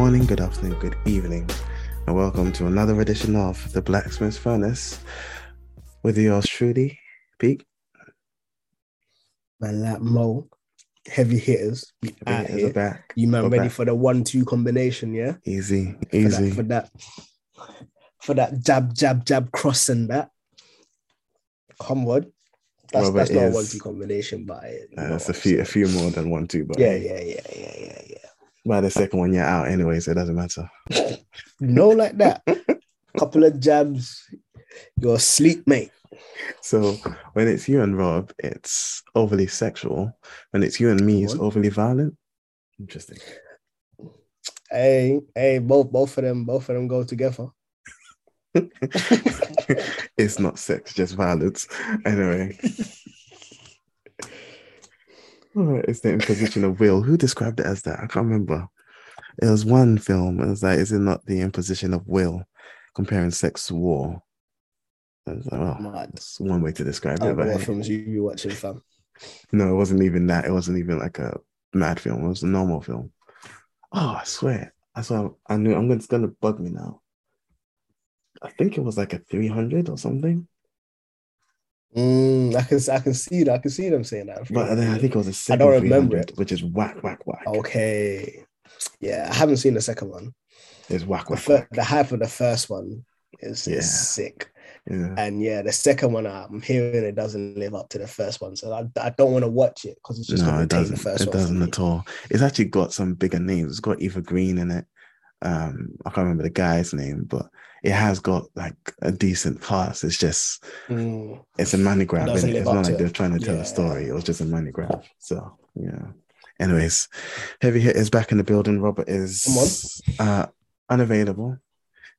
Good morning, good afternoon, good evening, and welcome to another edition of the Blacksmith's Furnace with yours truly, Pete. Man, like Mo, heavy hitters, we Heavy hitters here. back. You man We're ready back. for the one-two combination? Yeah, Easy, For easy. that, for that, for that jab, jab, jab, cross and that. Come on, that's Well, that's not a one-two combination, but it, you Uh, it's a few, a few more than one, two, but Yeah, yeah, yeah, yeah, yeah, yeah. By the second one, you're out anyway, so it doesn't matter. No, like that. Couple of jabs, you're asleep, mate. So when it's you and Rob, it's overly sexual. When it's you and me, it's overly violent. Interesting. Hey, hey, both both of them, both of them go together. it's not sex, just violence. Anyway. It's the imposition of will. Who described it as that? I can't remember. It was one film. It was like, is it not the imposition of will? Comparing sex to war. Like, Mad. that's one way to describe it. But what films you be watching, fam. no, it wasn't even that. It wasn't even like a mad film. It was a normal film. Oh, I swear. I swear. I knew. I'm gonna, it's gonna bug me now. I think it was like a 300 or something. Mm, I can I can see that. I can see them saying that. But then I think it was a second I don't remember it, which is whack, whack, whack. Okay. Yeah, I haven't seen the second one. It's whack, The, fir- whack. the hype of the first one is, Yeah. is sick. Yeah. And yeah, the second one, I'm hearing it doesn't live up to the first one. So I, I don't want to watch it because it's just No, it doesn't. the first It one. doesn't at all. It's actually got some bigger names. It's got Eva Green in it. Um, I can't remember the guy's name, but it has got like a decent cast. It's just Mm, it's a money grab, live it's not like it. they're trying to tell Yeah. a story. It was just a money grab. So yeah. Anyways, Heavy Hit is back in the building. Robert is uh, unavailable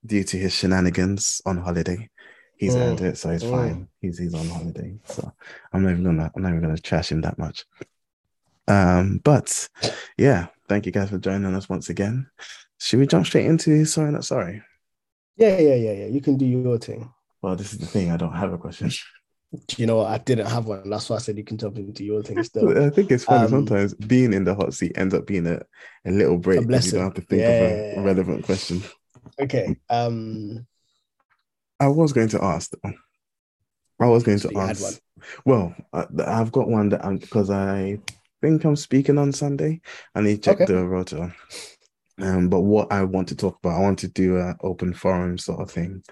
due to his shenanigans on holiday. He's Mm. earned it, so he's Mm. fine. He's he's on holiday, so I'm not even gonna I'm not even gonna trash him that much. Um, but yeah, thank you guys for joining us once again. Should we jump straight into sorry not sorry? Yeah, yeah, yeah, yeah. You can do your thing. Well, this is the thing. I don't have a question. Do You know what? I didn't have one. That's why I said you can jump into your thing still. I think it's funny Um, sometimes being in the hot seat ends up being a, a little break because you don't have to think of a Yeah. relevant question. Okay. Um, I was going to ask. though. I was going So to ask. Well, I, I've got one that I'm because I think I'm speaking on Sunday. I need to check Okay. the rota. Um, but what I want to talk about, I want to do an open forum sort of thing,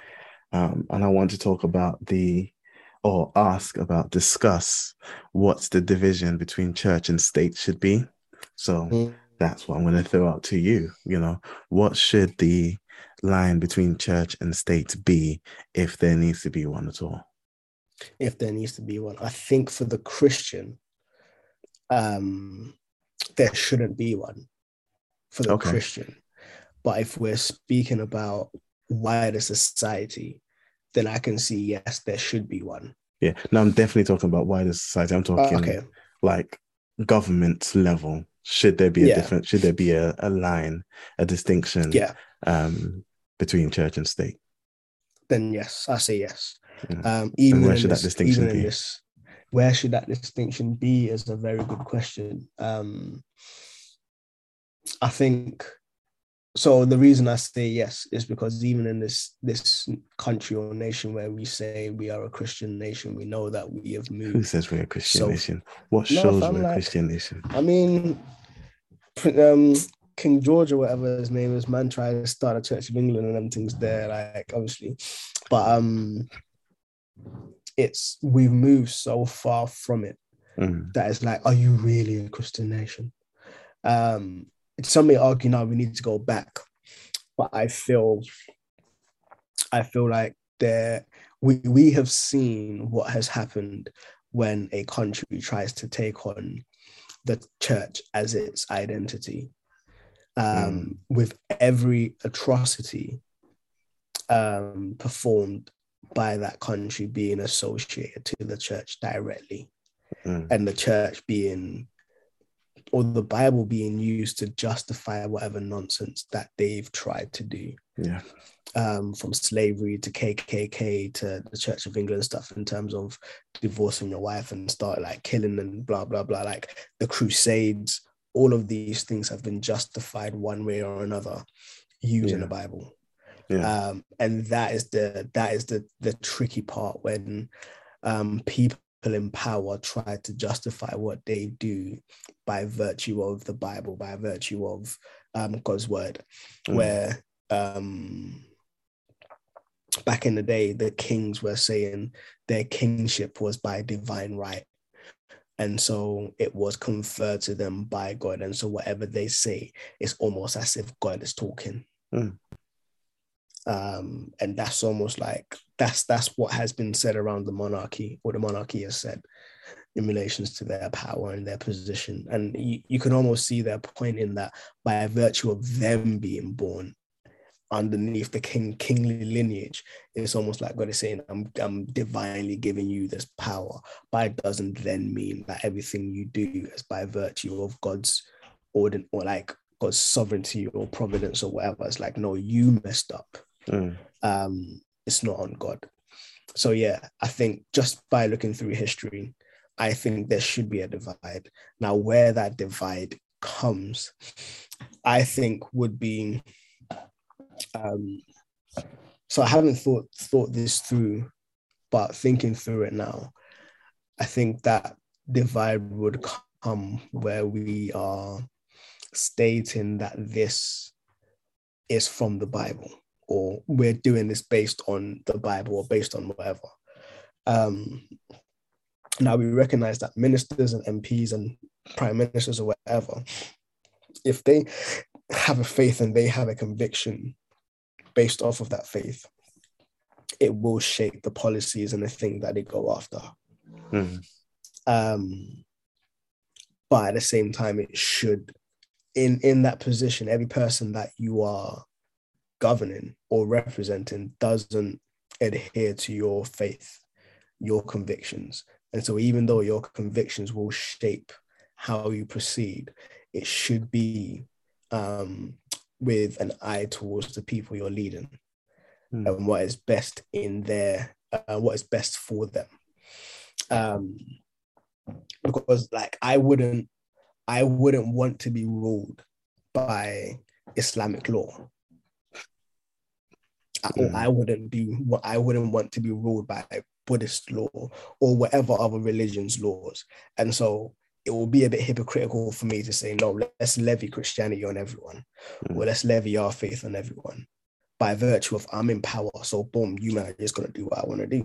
um, and I want to talk about the or ask about discuss what's the division between church and state should be. So Mm. that's what I'm going to throw out to you. You know, what should the line between church and state be if there needs to be one at all? if there needs to be one. I think for the Christian, um, there shouldn't be one for the Okay. Christian. But if we're speaking about wider society, then I can see yes, there should be one. Yeah, no, I'm definitely talking about wider society. I'm Oh, talking okay, like government level. Should there be a Yeah. different? Should there be a, a line, a distinction yeah, um, between church and state? then yes, I say yes. Yeah. Um, even where in should that distinction be? this, where should that distinction be? Is a very good question. Um, I think so. The reason I say yes is because even in this this country or nation where we say we are a Christian nation, we know that we have moved. Who says we're a Christian So- nation? What No, shows we're a Christian nation? I mean, um, King George or whatever his name is, man, tried to start a Church of England and them things there, like obviously, but um, it's we've moved so far from it Mm, that it's like, are you really a Christian nation? Um, some may argue now we need to go back, but I feel, I feel like there we we have seen what has happened when a country tries to take on the church as its identity, um, with every atrocity um, performed by that country being associated to the church directly mm, and the church being or the bible being used to justify whatever nonsense that they've tried to do yeah. um, from slavery to kkk to the church of england stuff in terms of divorcing your wife and start like killing and blah blah blah like the crusades all of these things have been justified one way or another using Yeah. the Bible. Yeah. Um, and that is the that is the the tricky part when um, people in power try to justify what they do by virtue of the Bible, by virtue of um, God's word, Mm. where um, back in the day, the kings were saying their kingship was by divine right. And so it was conferred to them by God. And so whatever they say, it's almost as if God is talking. Mm. Um, and that's almost like that's that's what has been said around the monarchy, or the monarchy has said in relations to their power and their position. And you, you can almost see their point in that by virtue of them being born underneath the king kingly lineage, it's almost like God is saying, I'm I'm divinely giving you this power. But it doesn't then mean that everything you do is by virtue of God's order or like God's sovereignty or providence or whatever. It's like, no, you messed up Mm. um, it's not on God. So yeah, I think just by looking through history, I think there should be a divide. Now, where that divide comes, I think would be. Um, so I haven't thought thought this through, but thinking through it now, I think that divide would come where we are stating that this is from the Bible or we're doing this based on the Bible or based on whatever. Um, now we recognize that ministers and MPs and prime ministers or whatever, if they have a faith and they have a conviction based off of that faith, it will shape the policies and the thing that they go after. Mm. Um, but at the same time, it should, in in that position, every person that you are governing or representing doesn't adhere to your faith, your convictions. And so, even though your convictions will shape how you proceed, it should be um, with an eye towards the people you're leading Mm. and what is best in their, uh, what is best for them. Um, because, like, I wouldn't, I wouldn't want to be ruled by Islamic law. I- Mm. I wouldn't be what I wouldn't want to be ruled by Buddhist law or whatever other religions laws. And so it will be a bit hypocritical for me to say, no, let's levy Christianity on everyone, Mm. or let's levy our faith on everyone by virtue of I'm in power. So boom, you man are just gonna do what I want to do.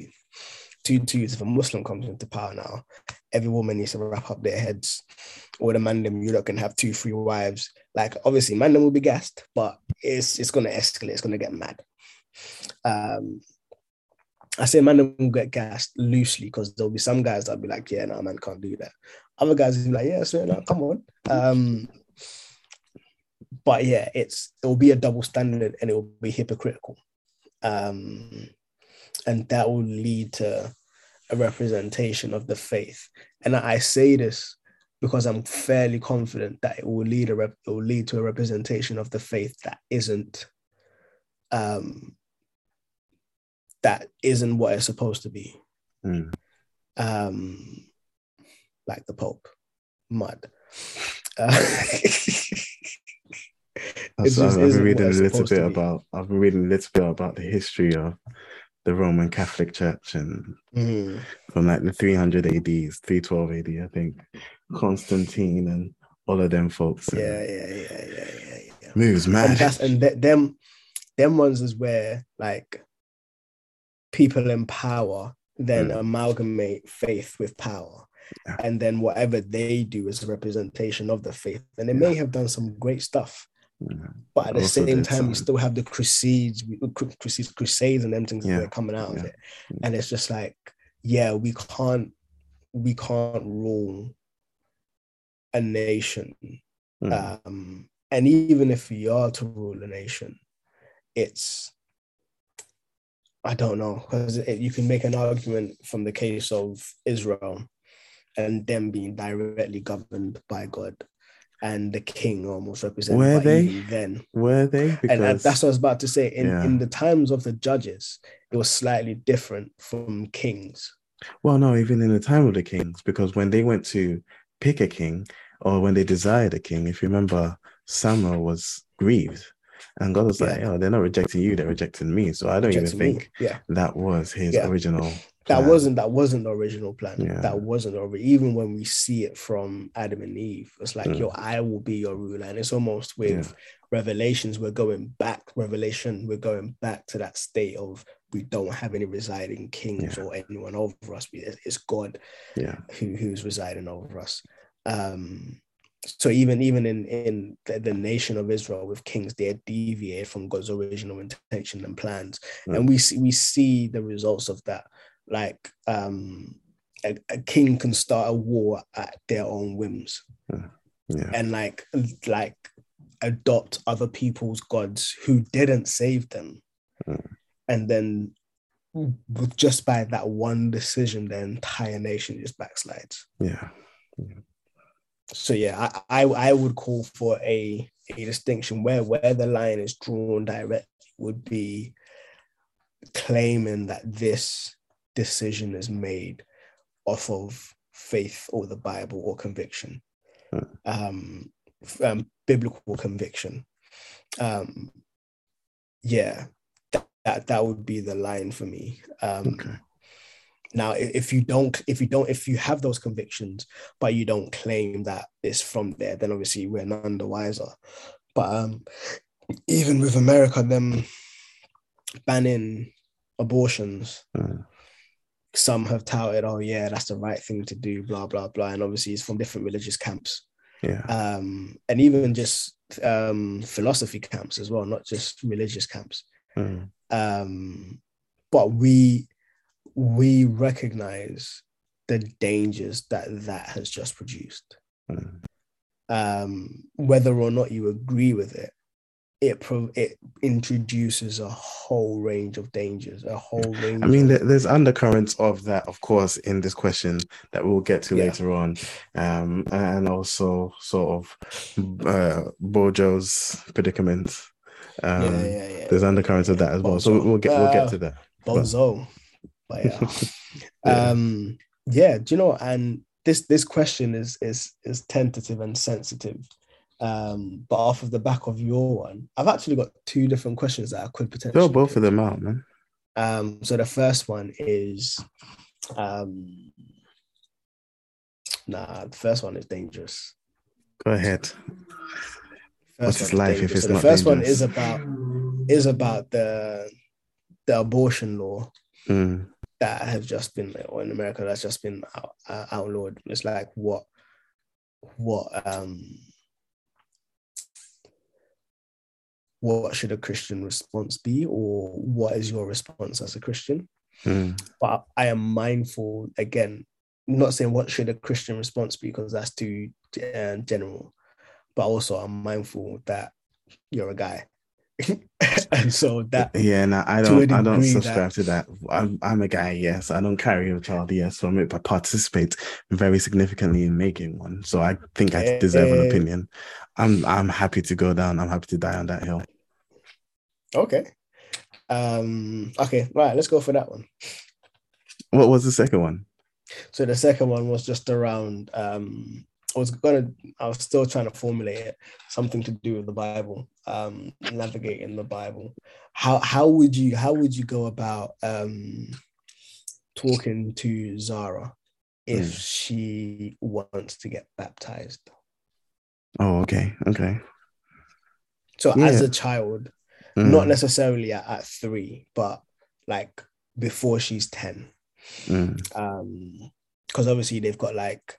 Two twos, if a Muslim comes into power now, every woman needs to wrap up their heads. Or the man them you lot can have two, three wives. Like obviously, man them will be gassed, but it's it's gonna escalate, it's gonna get mad. Um I say man will get gassed loosely because there'll be some guys that'll be like, yeah, no, man can't do that. Other guys will be like, yeah, so no, come on. Um but yeah, it's it will be a double standard and it will be hypocritical. Um and that will lead to a representation of the faith. And I say this because I'm fairly confident that it will lead a rep- it will lead to a representation of the faith that isn't um that isn't what it's supposed to be. Mm. Um like the Pope. Mud. Uh, I've, just I've been reading a little bit about. I've been reading a little bit about the history of the Roman Catholic Church and mm, from like the 300 ADs, 312 AD, I think, Constantine and all of them folks. yeah, yeah, yeah, yeah, yeah, yeah. moves and that's and th- them them ones is where like people in power then Mm. amalgamate faith with power Yeah. and then whatever they do is a representation of the faith and they Yeah. may have done some great stuff Yeah. but at the Also same time some- still have the crusades crusades crusades and them things that are coming out of it and it's just like yeah we can't we can't rule a nation Mm. um, and even if we are to rule a nation, it's I don't know because you can make an argument from the case of Israel and them being directly governed by God, and the king almost represented. Were they? then? Were they? And Because that- that's what I was about to say. In Yeah. in the times of the judges, it was slightly different from kings. well, no, even in the time of the kings, because when they went to pick a king, or when they desired a king. If you remember, Samuel was grieved. And God was like, Yeah. "Oh, they're not rejecting you; they're rejecting me." So I don't Rejecting even me. think Yeah. that was his Yeah. original. That plan. wasn't that wasn't the original plan. Yeah. That wasn't the even when we see it from Adam and Eve. It's like, Mm. yo, I will be your ruler. And it's almost with revelations, we're going back, revelation, we're going back to that state of we don't have any residing kings or anyone over us. It's God Yeah, who who's residing over us. Um, so even even in in the, the nation of Israel with kings, they deviate from God's original intention and plans, Mm. and we see we see the results of that. Like um, a, a king can start a war at their own whims, yeah, and like like adopt other people's gods who didn't save them, Mm. and then with- just by that one decision, the entire nation just backslides. yeah, So yeah, I, I I would call for a a distinction where where the line is drawn directly would be claiming that this decision is made off of faith or the Bible or conviction, Hmm. um, um biblical conviction. Um, yeah, that, that that would be the line for me. Um, Okay. Now, if you don't, if you don't, if you have those convictions, but you don't claim that it's from there, then obviously we're none the wiser. But um, even with America, them banning abortions, Mm. some have touted, "Oh yeah, that's the right thing to do," blah blah blah, and obviously it's from different religious camps, yeah, um, and even just um, philosophy camps as well, not just religious camps. Mm. um, but we we recognize the dangers that that has just produced. Mm. Um, whether or not you agree with it, it pro- it introduces a whole range of dangers, a whole range. I mean, there's undercurrents of that, of course, in this question that we'll get to Yeah. later on, um, and also sort of uh, Bojo's predicament. Um, yeah, yeah, yeah. There's undercurrents of that as well, so we'll get we'll get Uh, to that. Bozo. But yeah. Yeah. Um yeah, do you know and this this question is is is tentative and sensitive. Um, but off of the back of your one, I've actually got two different questions that I could potentially Throw both pick. of them out, man. Um, so the first one is um nah, the first one is dangerous. Go ahead. What's First one's life if it's So the not first one is about is about the the abortion law Mm, that have just been or in America that's just been out, uh, outlawed. It's like what what um what should a Christian response be, or what is your response as a Christian? mm, But I am mindful again, not saying what should a Christian response be because that's too uh, general, but also I'm mindful that you're a guy, and so that Yeah, no, I don't. I don't subscribe to that. I'm, I'm a guy, yes. I don't carry a child, yes, from it, but participate very significantly in making one. So I think I deserve an opinion. I'm, I'm happy to go down. I'm happy to die on that hill. okay. Um, okay, right, let's go for that one. What was the second one? So the second one was just around um I was gonna I was still trying to formulate it, something to do with the Bible, um, navigating the Bible. How how would you how would you go about um talking to Zara if Hmm. she wants to get baptized? Oh, okay, okay. So as a child, Mm, not necessarily at, at three, but like before she's 10. mm, Um, because obviously they've got like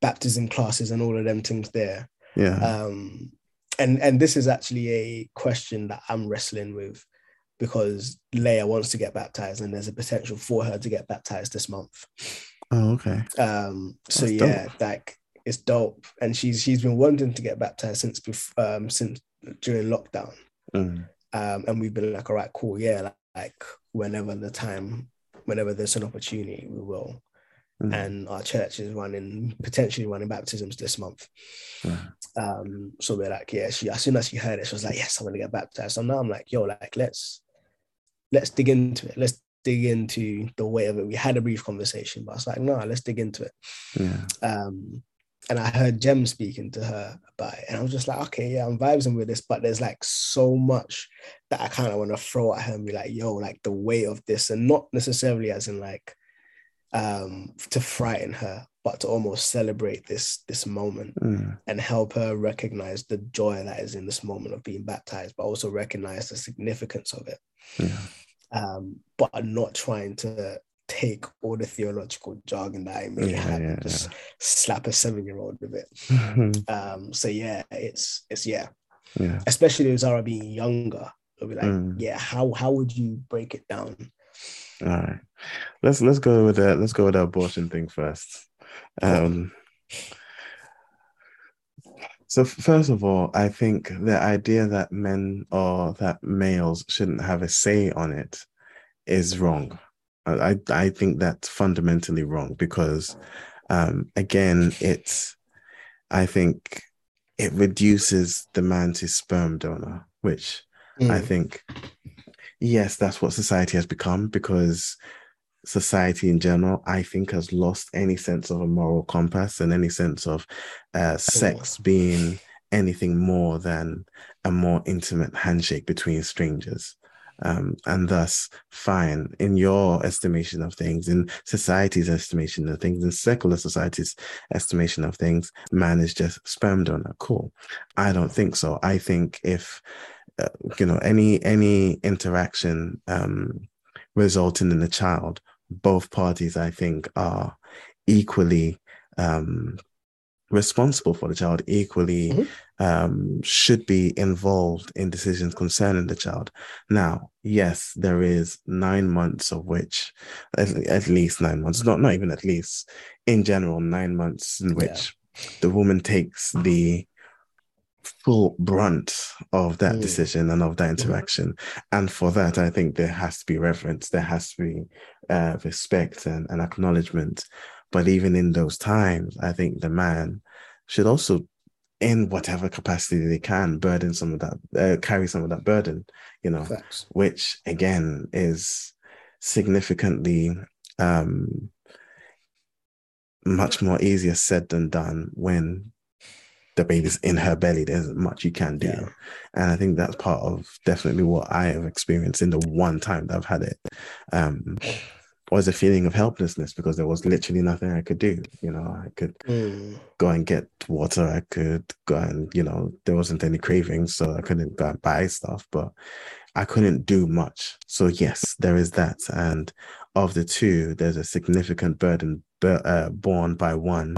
baptism classes and all of them things there. yeah, um and and this is actually a question that i'm wrestling with because leia wants to get baptized and there's a potential for her to get baptized this month. Oh, okay. um so That's yeah dope. like it's dope. And she's she's been wanting to get baptized since before um since during lockdown. Mm, um and we've been like all right cool. Yeah like, like whenever the time whenever there's an opportunity we will mm, and our church is running potentially running baptisms this month um, so we're like, yeah, she as soon as she heard it, she was like, Yes, I'm gonna get baptized. So now I'm like, yo, like let's let's dig into it. Let's dig into the way of it. We had a brief conversation, but I was like, no, let's dig into it. Yeah. Um, and I heard Jem speaking to her about it, and I was just like, okay, yeah, I'm vibing with this, but there's like so much that I kind of want to throw at her and be like, yo, like the weight of this, and not necessarily as in like um to frighten her, but to almost celebrate this this moment Mm. and help her recognize the joy that is in this moment of being baptized, but also recognize the significance of it. Yeah. Um, but not trying to take all the theological jargon that I may Yeah, have yeah, and just slap a seven-year-old with it. Um, so yeah, it's it's yeah, yeah. especially with Zara being younger. It'll be like, Mm. yeah, how how would you break it down? All right. Let's let's go with that. Let's go with the abortion thing first. Um so first of all, I think the idea that men or that males shouldn't have a say on it is wrong. I I I think that's fundamentally wrong because um again it's I think it reduces the man to sperm donor, which I Mm. think, yes, that's what society has become because society in general, I think, has lost any sense of a moral compass and any sense of uh, sex being anything more than a more intimate handshake between strangers. Um, and thus, fine, in your estimation of things, in society's estimation of things, in secular society's estimation of things, man is just sperm donor. Cool. I don't think so. I think if uh, you know any any interaction um resulting in a child both parties i think are equally um responsible for the child equally Mhm. um should be involved in decisions concerning the child now yes there is nine months of which at, at least nine months not not even at least in general nine months in which the woman takes the full brunt of that Mm. decision and of that interaction. And for that, I think there has to be reverence, there has to be uh, respect and, and acknowledgement. But even in those times, I think the man should also, in whatever capacity they can, burden some of that, uh, carry some of that burden, you know, Facts. which again is significantly um, much more easier said than done when the baby's in her belly. There's much you can do. Yeah. And I think that's part of definitely what I have experienced in the one time that I've had it. Um, was a feeling of helplessness because there was literally nothing I could do. You know, I could Mm. go and get water. I could go and, you know, there wasn't any cravings, so I couldn't go and buy stuff, but I couldn't do much. So, yes, there is that. And of the two, there's a significant burden bur- uh, borne by one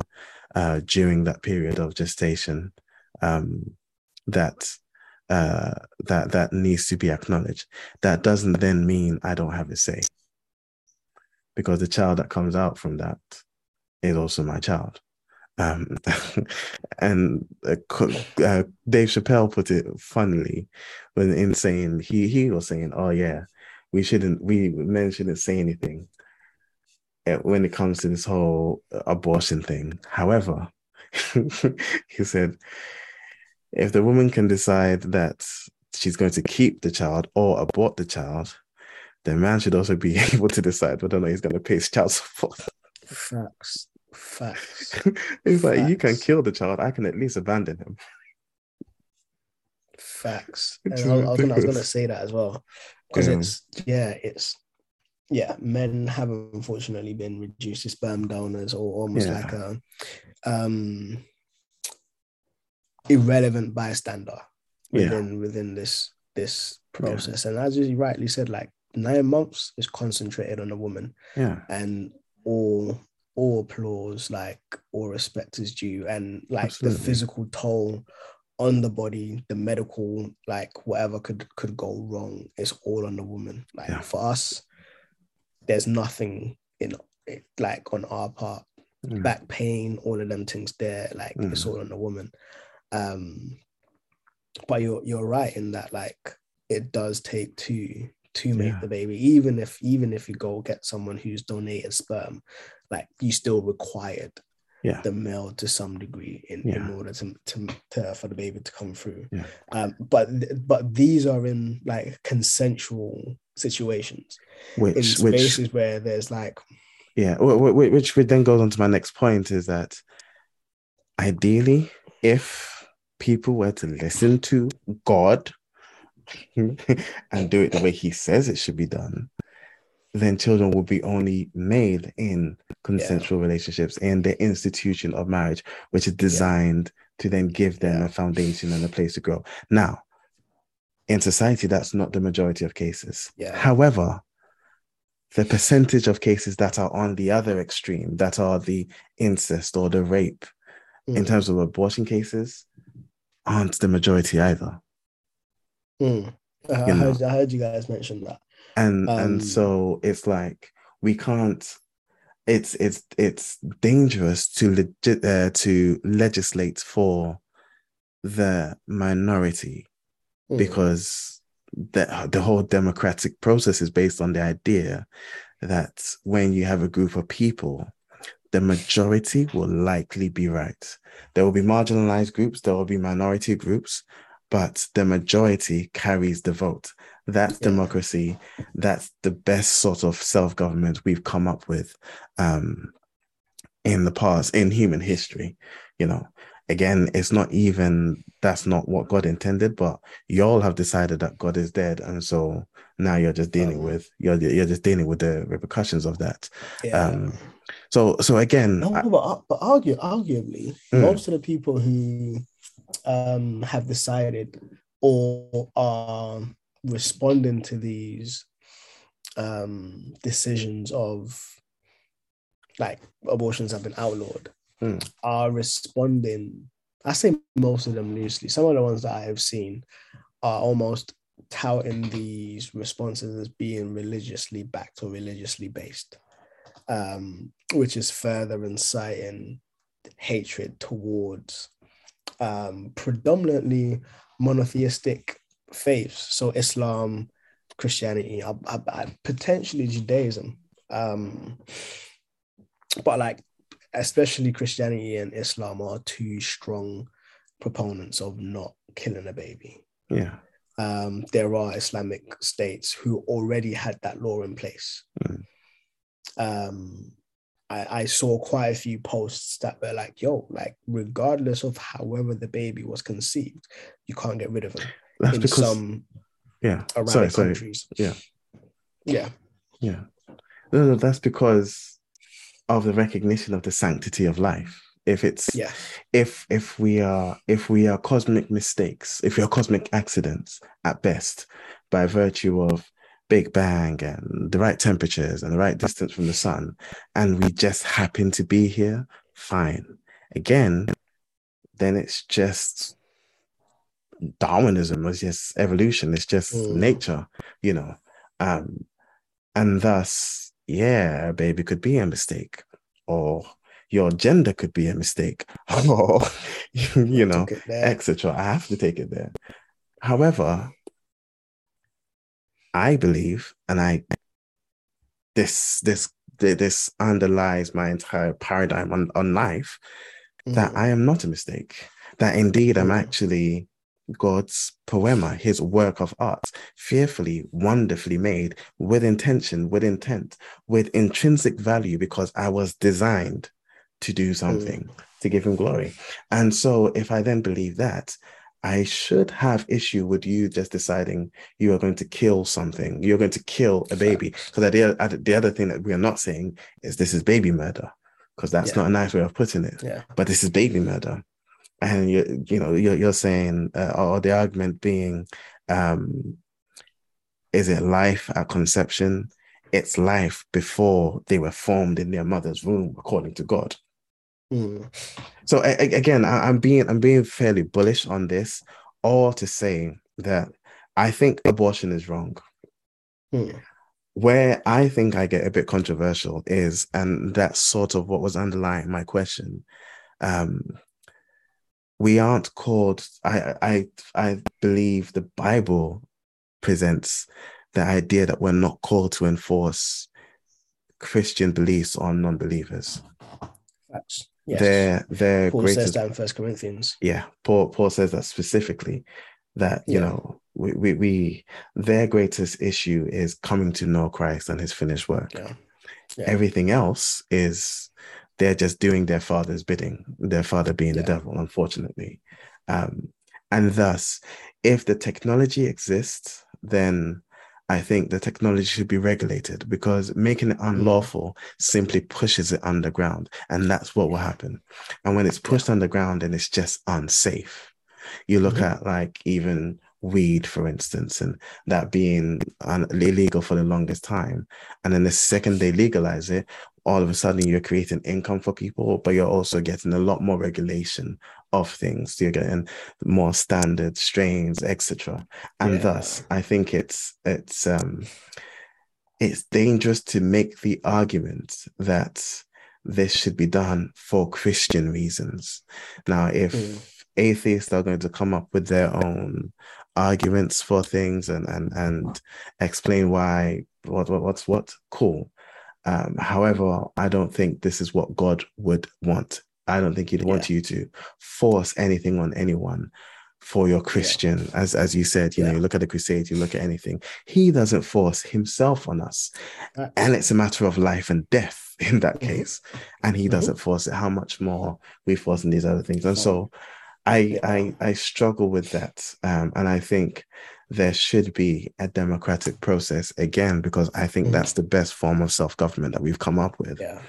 uh, during that period of gestation um, that. Uh, that that needs to be acknowledged. That doesn't then mean I don't have a say, because the child that comes out from that is also my child. Um, and uh, uh, Dave Chappelle put it funnily when in saying he he was saying, "Oh yeah, we shouldn't we men shouldn't say anything uh, when it comes to this whole abortion thing." However, he said, if the woman can decide that she's going to keep the child or abort the child, the man should also be able to decide whether or not he's going to pay his child support. Facts. Facts. It's like you can kill the child. I can at least abandon him. Facts. I, was- I was gonna, I was gonna say that as well because Yeah. it's yeah, it's yeah. Men have unfortunately been reduced to sperm donors or almost Yeah. like a um irrelevant bystander Yeah. within within this this process. And as you rightly said, like nine months is concentrated on a woman, Yeah, and all all applause, like all respect is due, and like Absolutely. the physical toll on the body, the medical, like whatever could could go wrong, is all on the woman. Like Yeah. for us, there's nothing in it, like on our part, Mm. back pain, all of them things there, like it's Mm. all on the woman. Um, but you're you're right in that like it does take two to make Yeah. the baby, even if even if you go get someone who's donated sperm, like you still required Yeah. the male to some degree in, in order to, to, to for the baby to come through. Yeah. Um, but but these are in like consensual situations in which which spaces where there's like yeah, wh- wh- wh- which then goes on to my next point is that ideally, if people were to listen to God and do it the way He says it should be done, then children will be only made in consensual yeah. relationships in the institution of marriage, which is designed yeah. to then give them yeah. a foundation and a place to grow. Now, in society, that's not the majority of cases. However, the percentage of cases that are on the other extreme, that are the incest or the rape, mm. in terms of abortion cases, aren't the majority either. Mm. I, heard, I heard you guys mention that and um, and so it's like we can't it's it's it's dangerous to legit uh, to legislate for the minority mm. because the the whole democratic process is based on the idea that when you have a group of people the majority will likely be right there will be marginalized groups there will be minority groups but the majority carries the vote that's yeah. democracy. That's the best sort of self government we've come up with um, in the past, in human history. You know, again, it's not even that's not what God intended, but y'all have decided that God is dead, and so now you're just dealing with you're you're just dealing with the repercussions of that. Yeah. Um, so so again, no, but but argue, arguably, mm. most of the people who um, have decided or are responding to these um, decisions of like abortions have been outlawed mm. are responding. I say most of them loosely. Some of the ones that I have seen are almost touting these responses as being religiously backed or religiously based, um, which is further inciting hatred towards um, predominantly monotheistic faiths, so Islam, Christianity, I, I, I, potentially Judaism, um, but like especially Christianity and Islam are two strong proponents of not killing a baby. Yeah. Um, there are Islamic states who already had that law in place. Mm. Um, I, I saw quite a few posts that were like, yo, like regardless of however the baby was conceived, you can't get rid of him. That's in because, some yeah, around sorry, sorry. countries. Yeah. Yeah. Yeah. No, no, that's because of the recognition of the sanctity of life. If it's yeah, if if we are if we are cosmic mistakes, if we are cosmic accidents at best, by virtue of Big Bang and the right temperatures and the right distance from the sun, and we just happen to be here, fine. Again, then it's just Darwinism it's just evolution. It's just mm. nature, you know. Um, and thus, yeah, a baby could be a mistake, or your gender could be a mistake, or you know, etc. I have to take it there. However, I believe, and I this this this underlies my entire paradigm on, on life mm. that I am not a mistake. That indeed I'm mm. actually God's poiema, his work of art, fearfully, wonderfully made, with intention, with intent, with intrinsic value, because I was designed to do something mm. to give him glory. And so, if I then believe that, I should have issue with you just deciding you are going to kill something. You're going to kill a baby. Because the, the other thing that we are not saying is this is baby murder, because that's yeah. not a nice way of putting it. Yeah. But this is baby murder and you you know you're, you're saying uh, or the argument being um is it life at conception it's life before they were formed in their mother's womb according to god mm. so I, again I, i'm being i'm being fairly bullish on this all to say that i think abortion is wrong mm. where i think i get a bit controversial is and that's sort of what was underlying my question um we aren't called I, I i believe the bible presents the idea that we're not called to enforce christian beliefs on non-believers That's, yes. their their paul greatest, says that in first corinthians yeah paul paul says that specifically that you yeah. know we, we we their greatest issue is coming to know christ and his finished work yeah. yeah. everything else is they're just doing their father's bidding, their father being the devil, unfortunately. Um, and thus, if the technology exists, then I think the technology should be regulated because making it unlawful simply pushes it underground. And that's what will happen. And when it's pushed underground and it's just unsafe, you look mm-hmm. at like even weed, for instance, and that being un- illegal for the longest time. And then the second they legalize it, all of a sudden you're creating income for people, but you're also getting a lot more regulation of things. You're getting more standard strains, etc. And yeah. thus, I think it's it's um it's dangerous to make the argument that this should be done for Christian reasons. Now, if mm. atheists are going to come up with their own arguments for things and and and explain why what, what what's what cool um, however i don't think this is what god would want i don't think he'd want yeah. you to force anything on anyone for your christian yeah. as as you said you yeah. know you look at the crusade you look at anything he doesn't force himself on us and it's a matter of life and death in that mm-hmm. case and he mm-hmm. doesn't force it how much more we force in these other things and so I, I I struggle with that, um, and I think there should be a democratic process again because I think mm. that's the best form of self government that we've come up with. Yeah.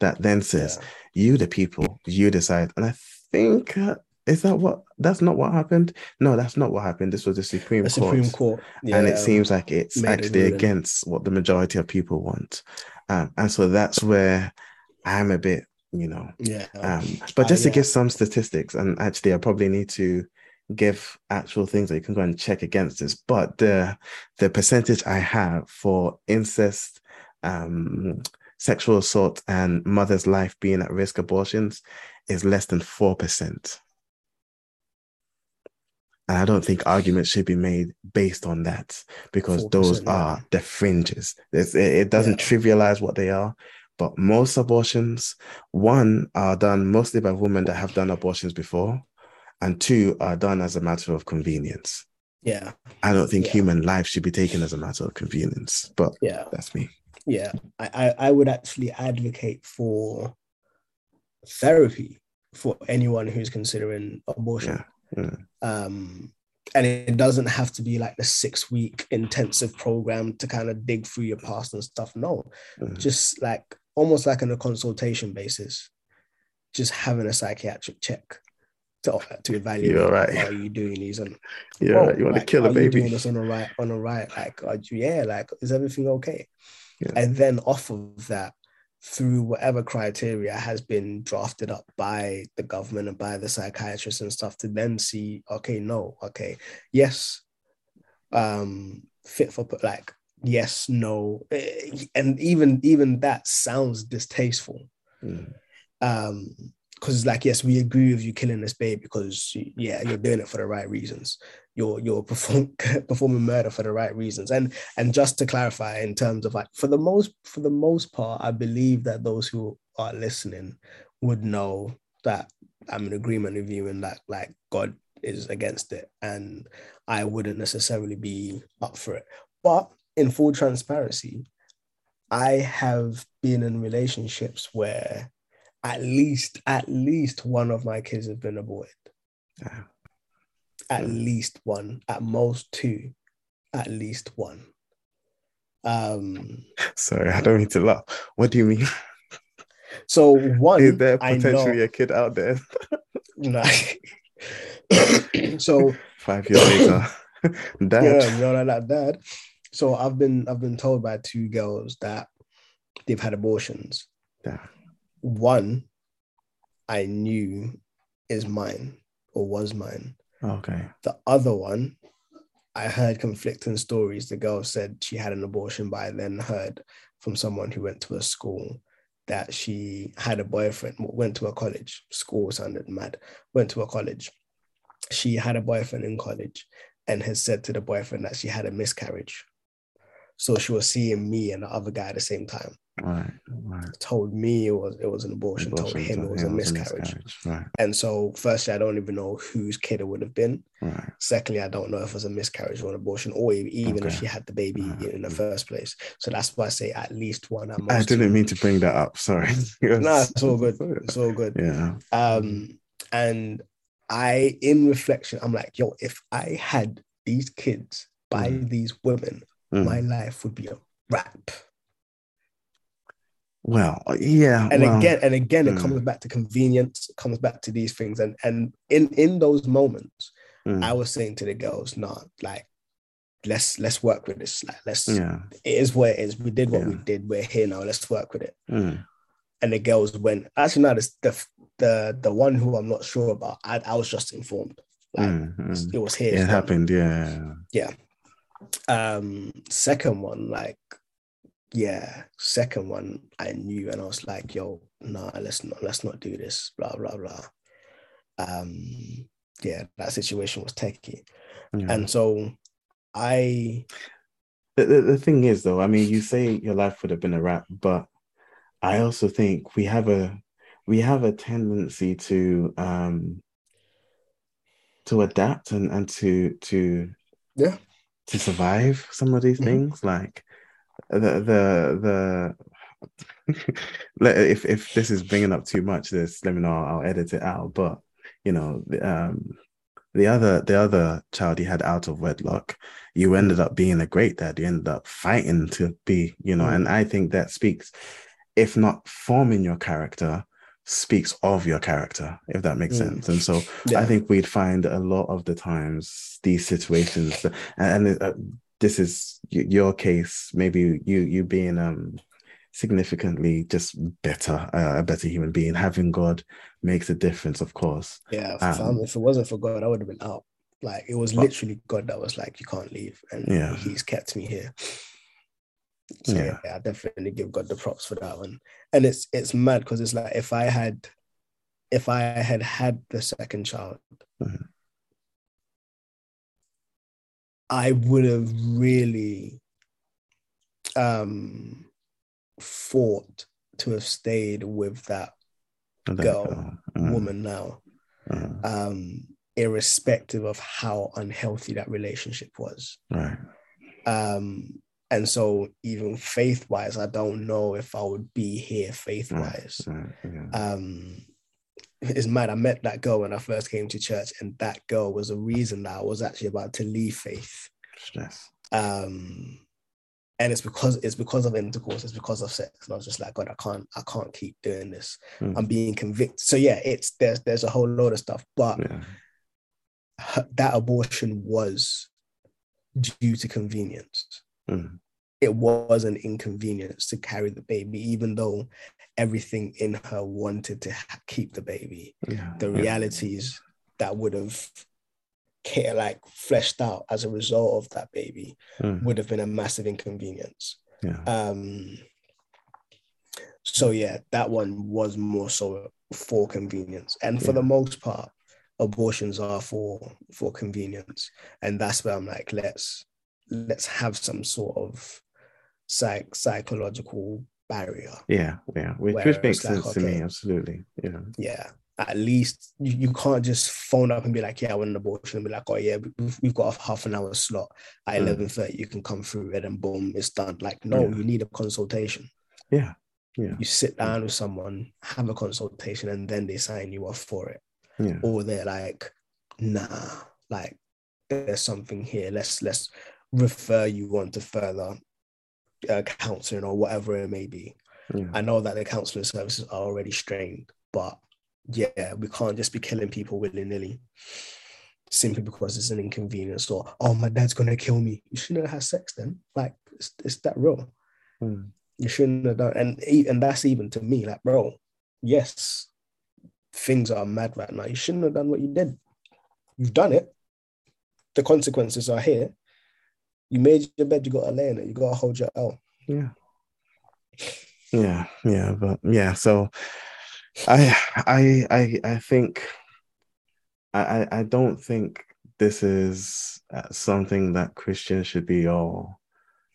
That then says yeah. you, the people, you decide, and I think. Uh, is that what? That's not what happened. No, that's not what happened. This was the Supreme the Court. Supreme Court, yeah, and it seems like it's actually against what the majority of people want, um, and so that's where I'm a bit you know. Yeah. Um, but just uh, to give some statistics, and actually, I probably need to give actual things that you can go and check against this. But the the percentage I have for incest, um, sexual assault, and mother's life being at risk abortions is less than four percent. And I don't think arguments should be made based on that because those are the fringes. It, it, doesn't yeah. trivialize what they are, but most abortions, one, are done mostly by women that have done abortions before, and two, are done as a matter of convenience. Yeah. I don't think yeah. human life should be taken as a matter of convenience, but yeah, that's me. Yeah. I, I would actually advocate for therapy for anyone who's considering abortion. Yeah. Mm. Um, and it doesn't have to be like the six week intensive program to kind of dig through your past and stuff. No, mm. just like almost like on a consultation basis, just having a psychiatric check to to evaluate. You're right. Are you doing these? And yeah, oh, right. you want like, to kill a baby? doing this on the right, on the right. Like, are you, yeah, like, is everything okay? Yeah. And then off of that, through whatever criteria has been drafted up by the government and by the psychiatrists and stuff, to then see, okay, no, okay, yes, um, fit for like yes, no, eh, and even even that sounds distasteful. Mm. Um, because it's like, yes, we agree with you killing this babe because yeah, you're doing it for the right reasons. You're you're perform, performing murder for the right reasons. And and just to clarify, in terms of like for the most for the most part, I believe that those who are listening would know that I'm in agreement with you and that like God is against it, and I wouldn't necessarily be up for it. But in full transparency, I have been in relationships where at least at least one of my kids has been aborted. Yeah. At yeah. least one, at most two, at least one. Um sorry, I don't mean to laugh. What do you mean? So one is there potentially a kid out there? no. so five years later. dad. Yeah, you're like that dad. So I've been I've been told by two girls that they've had abortions. Yeah. One I knew is mine or was mine. Okay. The other one, I heard conflicting stories. The girl said she had an abortion, but I then heard from someone who went to a school that she had a boyfriend, went to a college. School sounded mad. Went to a college. She had a boyfriend in college and has said to the boyfriend that she had a miscarriage. So she was seeing me and the other guy at the same time. Right. Right. Told me it was it was an abortion. told him it told was a miscarriage. miscarriage. Right. And so, firstly, I don't even know whose kid it would have been. Right. Secondly, I don't know if it was a miscarriage or an abortion, or even if she had the baby Right. in the first place. So that's why I say at least one. At I didn't two. mean to bring that up. Sorry. Nah, it's all good. It's all good. Yeah. Um, and I, in reflection, I'm like, yo, if I had these kids by Mm. these women, Mm. my life would be a wrap. Well, yeah. And well, again, and again, it mm. comes back to convenience. It comes back to these things, and and in in those moments, mm, I was saying to the girls, "Nah, like, let's let's work with this. Like, let's. yeah. It is what it is. We did what we did. We're here now. Let's work with it." Mm, And the girls went. Actually, no, the the the, the one who I'm not sure about. I, I was just informed. Like, mm, mm. it was here. Yeah, it happened. Yeah. um second one like yeah second one i knew and i was like yo nah let's not let's not do this blah blah blah um yeah that situation was techie yeah. and so i the, the, the thing is though i mean you say your life would have been a wrap but i also think we have a we have a tendency to um to adapt and and to to Yeah. to survive some of these Mhm. things like the the the let- if if this is bringing up too much this let me know. I'll edit it out. But you know the, um the other the other child you had out of wedlock you ended up being a great dad. You ended up fighting to be you know Mm. and i think that speaks if not forming your character speaks of your character if that makes Mm. sense. And so yeah. I think we'd find a lot of the times these situations, and, and uh, this is your case. Maybe you you being um significantly just better, uh, a better human being. Having God makes a difference, of course. yeah um, if it wasn't for god i would have been out like it was But- literally god that was like you can't leave and Yeah. he's kept me here so Yeah. yeah. i definitely give god the props for that one and it's it's mad because it's like if i had if i had had the second child Mhm. I would have really um fought to have stayed with that Girl. Mm, woman now mm, um irrespective of how unhealthy that relationship was right. um and so even faith wise i don't know if i would be here faith Right. wise right, yeah. um it's mad. I met that girl when i first came to church and that girl was the reason that i was actually about to leave faith. Stress. um and it's because it's because of intercourse it's because of sex. And i was just like god i can't i can't keep doing this. Mm. i'm being convicted. So yeah it's there's there's a whole load of stuff. But Yeah. that abortion was due to convenience. Mm, it was an inconvenience to carry the baby, even though everything in her wanted to ha- keep the baby. yeah. The yeah. realities that would have like fleshed out as a result of that baby Mm, would have been a massive inconvenience. yeah. Um, so yeah, that one was more so for convenience, and for the most part, abortions are for for convenience, and that's where I'm like, let's let's have some sort of psych psychological barrier. Yeah. Yeah. Which, which makes like, sense to me. Absolutely. Yeah. Yeah, at least you, you can't just phone up and be like, yeah, I want an abortion, and be like, oh yeah, we've, got a half an hour slot at Mm. eleven thirty. You can come through, it, and boom, it's done. Like, no, Yeah. you need a consultation. Yeah. Yeah. you sit down with someone, have a consultation, and then they sign you off for it. Yeah. Or they're like, nah, like there's something here. Let's let's refer you on to further uh, counseling or whatever it may be. Yeah. I know that the counseling services are already strained, but yeah, we can't just be killing people willy nilly simply because it's an inconvenience or oh my dad's gonna kill me. You shouldn't have had sex then. Like it's, it's that real Mm, you shouldn't have done and and that's even to me like bro yes things are mad right now you shouldn't have done what you did you've done it the consequences are here you made your bed you got to lay in it you got to hold your L Yeah. Yeah, yeah, but yeah, so I I I I think I I I don't think this is uh, something that Christians should be all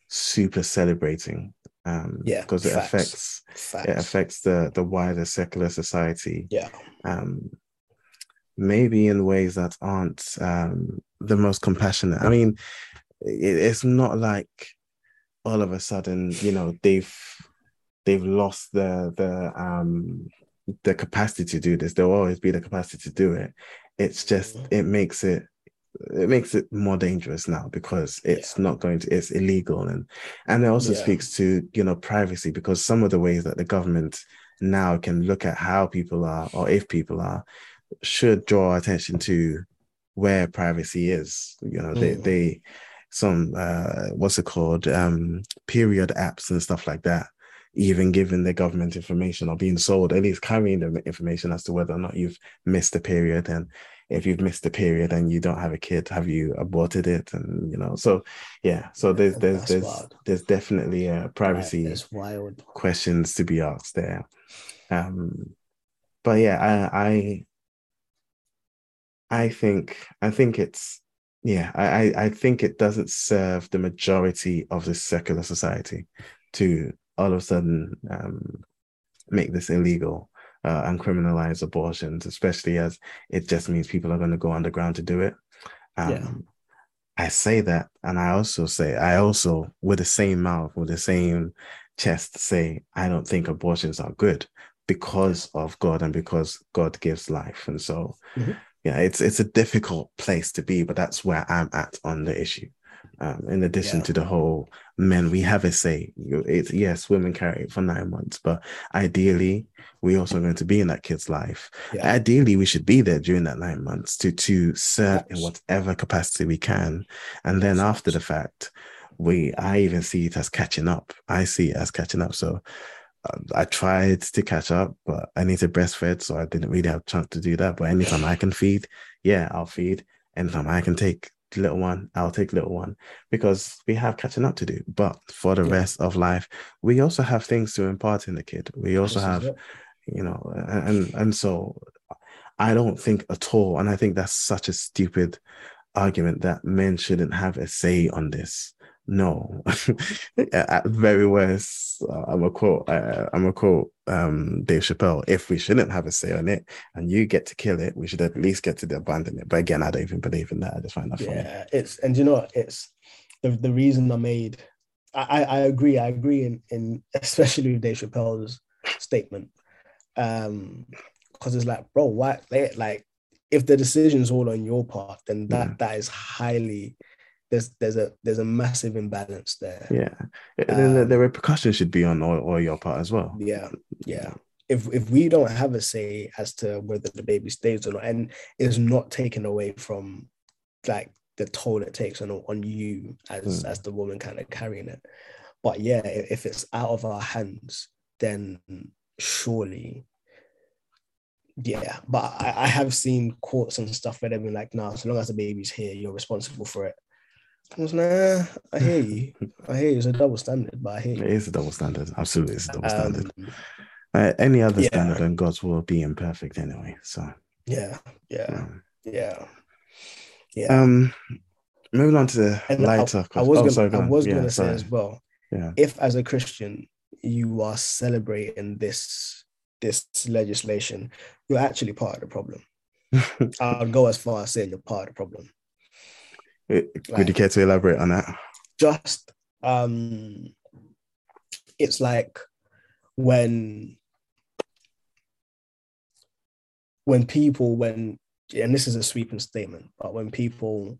super celebrating. Um, Yeah, because it facts. affects Facts. it affects the the wider secular society. yeah. Um, maybe in ways that aren't um the most compassionate. I mean, it, it's not like all of a sudden, you know, they've they've lost the the um the capacity to do this. There'll always be the capacity to do it. It's just it makes it it makes it more dangerous now because it's not going to it's illegal and and it also Yeah. speaks to you know privacy because some of the ways that the government now can look at how people are or if people are should draw attention to where privacy is you know they Mm. they some uh what's it called um period apps and stuff like that even giving the government information or being sold at least carrying the information as to whether or not you've missed a period and if you've missed a period and you don't have a kid have you aborted it and you know so yeah so there's there's That's there's wild. there's definitely a privacy It's wild. questions to be asked there. Um, but yeah, I, I, I think, I think it's, yeah, I, I, think it doesn't serve the majority of the secular society to all of a sudden um, make this illegal uh, and criminalize abortions, especially as it just means people are going to go underground to do it. Um, Yeah. I say that, and I also say, I also, with the same mouth, with the same chest, say, I don't think abortions are good because of God and because God gives life. And so, Mhm. Yeah, it's it's a difficult place to be, but that's where I'm at on the issue. Um, in addition Yeah. to the whole men, we have a say. It's yes, women carry it for nine months, but ideally, we also going to be in that kid's life. Yeah. Ideally, we should be there during that nine months to to serve in whatever capacity we can, and then after the fact, we I even see it as catching up. I see it as catching up. So Uh, I tried to catch up, but I need to breastfeed, so I didn't really have a chance to do that. But anytime I can feed, yeah, I'll feed. Anytime I can take the little one, I'll take little one because we have catching up to do. But for the Yeah. rest of life, we also have things to impart in the kid. We also This have you know and and so i don't think at all and i think that's such a stupid argument that men shouldn't have a say on this no at very worst uh, i'm a quote uh, i'm a quote um dave chappelle if we shouldn't have a say on it and you get to kill it we should at least get to the abandon it but again i don't even believe in that i just find that funny Yeah, it's and you know what, it's the the reason I made. I I agree. I agree in in especially with Dave Chappelle's statement, um, because it's like, bro, why like, if the decision's all on your part, then that Mm. that is highly there's there's a there's a massive imbalance there. yeah and then the, the Um, repercussions should be on all, your part as well Yeah, yeah. If if we don't have a say as to whether the baby stays or not, and is not taken away from like the toll it takes on on you as Mm. as the woman kind of carrying it. But yeah, if, it's out of our hands, then surely, yeah. But I, I have seen courts and stuff where they've been like, "No, so long as the baby's here, you're responsible for it." I was nah, I hear you. I hear you. It's a double standard, but I hear it you. is a double standard absolutely it's a double standard Um, Uh, any other Yeah. standard than God's will be imperfect anyway. So, yeah, yeah, yeah, yeah. um, moving on to the And I- lighter. I was oh, gonna, sorry, go I was yeah, gonna say as well. Yeah, if as a Christian you are celebrating this this legislation, you're actually part of the problem. I'll go as far as saying you're part of the problem. Would you care to elaborate on that? Just um it's like when when people when and this is a sweeping statement, but when people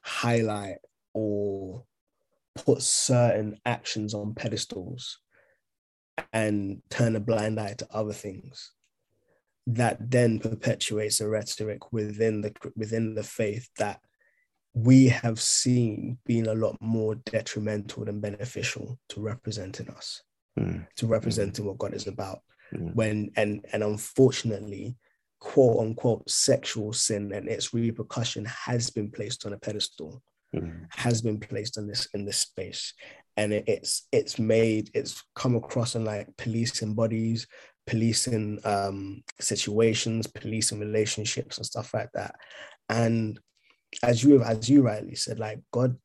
highlight or put certain actions on pedestals and turn a blind eye to other things that then perpetuates a rhetoric within the within the faith that we have seen being a lot more detrimental than beneficial to representing us Mm, to representing what god is about. Mm, when and and unfortunately quote unquote sexual sin and its repercussion has been placed on a pedestal mm, has been placed in this in this space. And it, it's it's made it's come across in like policing bodies policing um situations policing relationships and stuff like that. And as you have, as you rightly said like god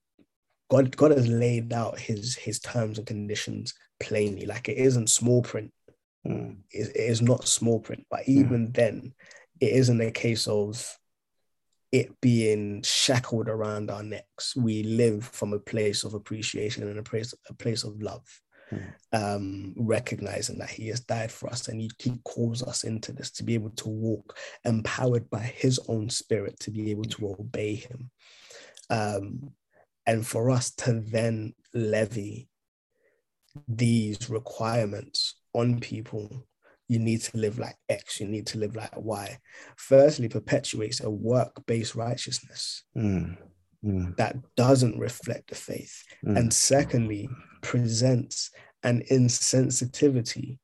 God, God has laid out his his terms and conditions plainly. Like it isn't small print. Mm. It, it is not small print. But even then, it isn't a case of it being shackled around our necks. We live from a place of appreciation and a place, a place of love. Um, recognizing that He has died for us and he, calls us into this to be able to walk empowered by His own Spirit to be able to obey Him. Um, and for us to then levy these requirements on people you need to live like X, you need to live like Y. Firstly, perpetuates a work based righteousness Mm. Mm. that doesn't reflect the faith. Mm. And secondly, presents an insensitivity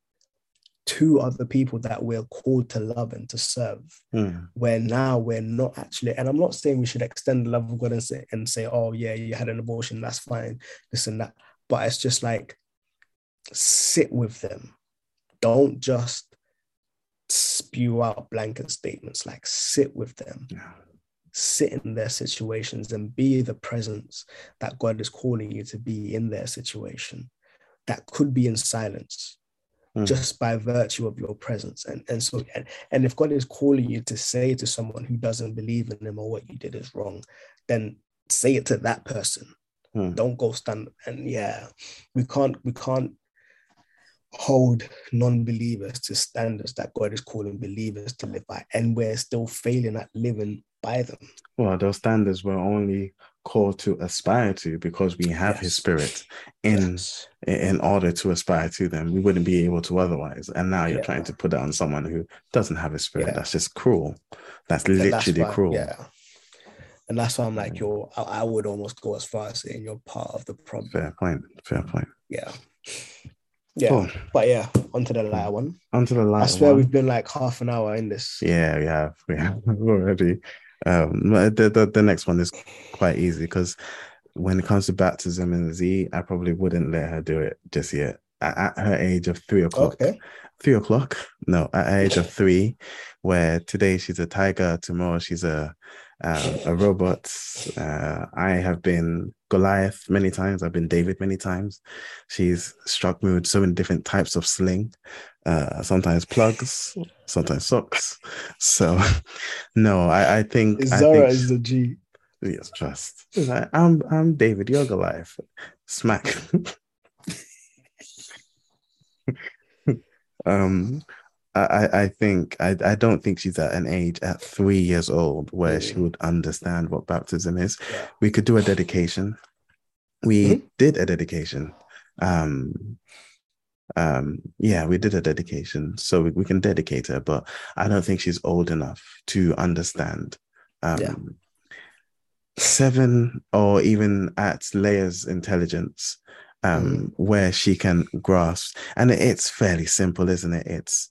to other people that we're called to love and to serve. Mm. Where now we're not actually, and I'm not saying we should extend the love of God and say, and say, oh, yeah, you had an abortion, that's fine, this and that. But it's just like, sit with them don't just spew out blanket statements like sit with them Yeah. Sit in their situations and be the presence that god is calling you to be in their situation that could be in silence Mm. just by virtue of your presence and and so and, and if god is calling you to say to someone who doesn't believe in him or what you did is wrong then say it to that person Mm. don't go stand and yeah we can't we can't hold non-believers to standards that God is calling believers to live by, and we're still failing at living by them. Well, those standards we're only called to aspire to because we have His Spirit in Yes. in order to aspire to them. We wouldn't be able to otherwise. And now you're Yeah. trying to put that on someone who doesn't have His Spirit. Yeah. That's just cruel. That's And that's literally why- cruel. Yeah. And that's why I'm like, Mm. you're, I, I would almost go as far as saying you're part of the problem. Fair point. Fair point. Yeah. Yeah. Cool. But yeah, onto the lighter one. Onto the I light. swear one. we've been like half an hour in this. Yeah, we have. We have already. Um, the, the the next one is quite easy because when it comes to baptism in Z, I probably wouldn't let her do it just yet. At, at her age of three o'clock, Okay. three o'clock. No, at age of three, where today she's a tiger, tomorrow she's a um, a robot. Uh, I have been Goliath many times. I've been David many times. She's struck me with so many different types of sling. Uh, sometimes plugs, sometimes socks. So, no, I, I think I Zara think is the G. Yes, trust. Like, I'm I'm David, you're Goliath. Smack. um I, I think I, I don't think she's at an age at three years old where she Mm. would understand what baptism is. Yeah. We could do a dedication. We Mhm. did a dedication. Um um yeah we did a dedication so we, we can dedicate her but i don't think she's old enough to understand um Yeah. seven or even at Leia's intelligence um Mm. where she can grasp and it's fairly simple isn't it it's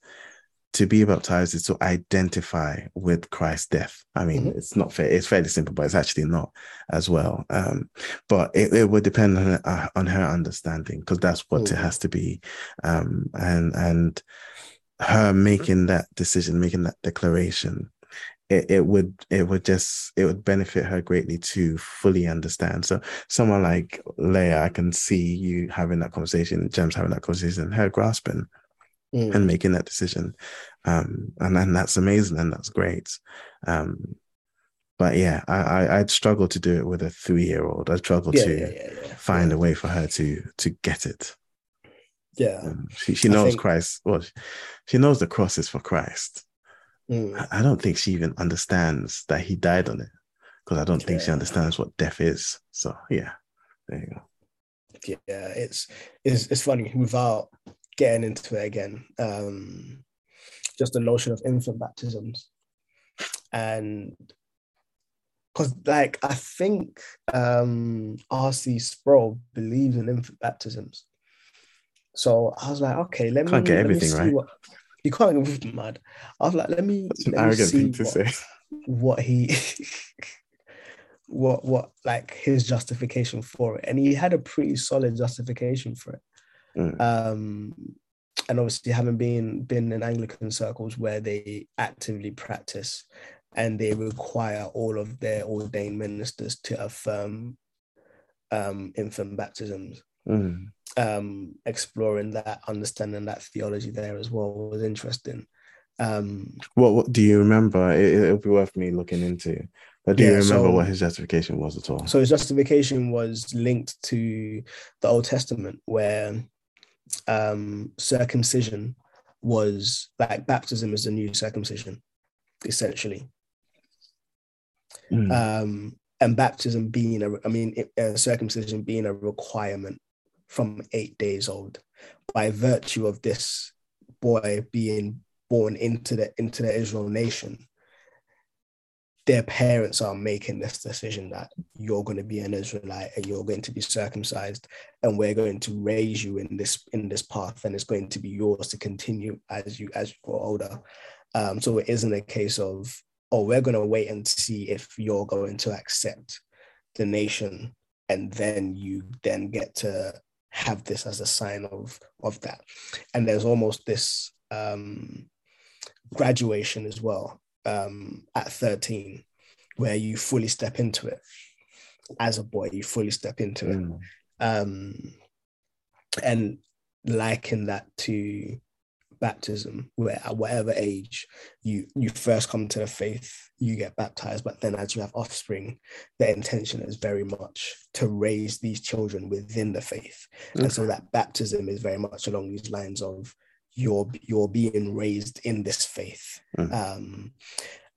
to be baptized is to identify with Christ's death. I mean, Mhm. it's not fair. It's fairly simple, but it's actually not as well. Um, but it, it would depend on uh, on her understanding because that's what it Mhm. has to be. Um, and and her making that decision, making that declaration, it, it would it would just it would benefit her greatly to fully understand. So someone like Leia, I can see you having that conversation, James having that conversation, her grasping Mm. and making that decision. Um, and and that's amazing and that's great. Um, but yeah, I, I I'd struggle to do it with a three year old. I'd struggle Yeah, to yeah, yeah, find a way for her to to get it. Yeah. Um, she she knows think- Christ. Well, she, knows the cross is for Christ. Mm. I, I don't think she even understands that he died on it because I don't think she understands what death is. So yeah, there you go. yeah it's it's it's funny without getting into it again um just the notion of infant baptisms. And because like i think um rc sproul believes in infant baptisms. So i was like okay let me Can't get let me everything right. what you can't get mad i was like let me That's an let me arrogant see thing to what- say. what he what what like his justification for it. And he had a pretty solid justification for it Mm. um and obviously having been been in anglican circles where they actively practice and they require all of their ordained ministers to affirm um, infant baptisms. Mm. Um, exploring that, understanding that theology there as well was interesting. Um, what, what do you remember? It, will be worth me looking into. But do Yeah, you remember so- what his justification was at all? so his justification was linked to the Old Testament, where um, circumcision was like baptism is the new circumcision, essentially. Mm. um, and baptism being a, I mean, it- uh, circumcision being a requirement from eight days old, by virtue of this boy being born into the into the Israel nation, their parents are making this decision that you're going to be an Israelite and you're going to be circumcised, and we're going to raise you in this in this path, and it's going to be yours to continue as you as you grow older. Um, so it isn't a case of oh, we're going to wait and see if you're going to accept the nation, and then you then get to have this as a sign of of that. And there's almost this um, graduation as well um, at 13, where you fully step into it as a boy. You fully step into it Mm. um, and liken that to baptism, where at whatever age you you first come to the faith, you get baptized, but then as you have offspring, the intention is very much to raise these children within the faith, and so that baptism is very much along these lines of you're you're being raised in this faith. Mm. Um,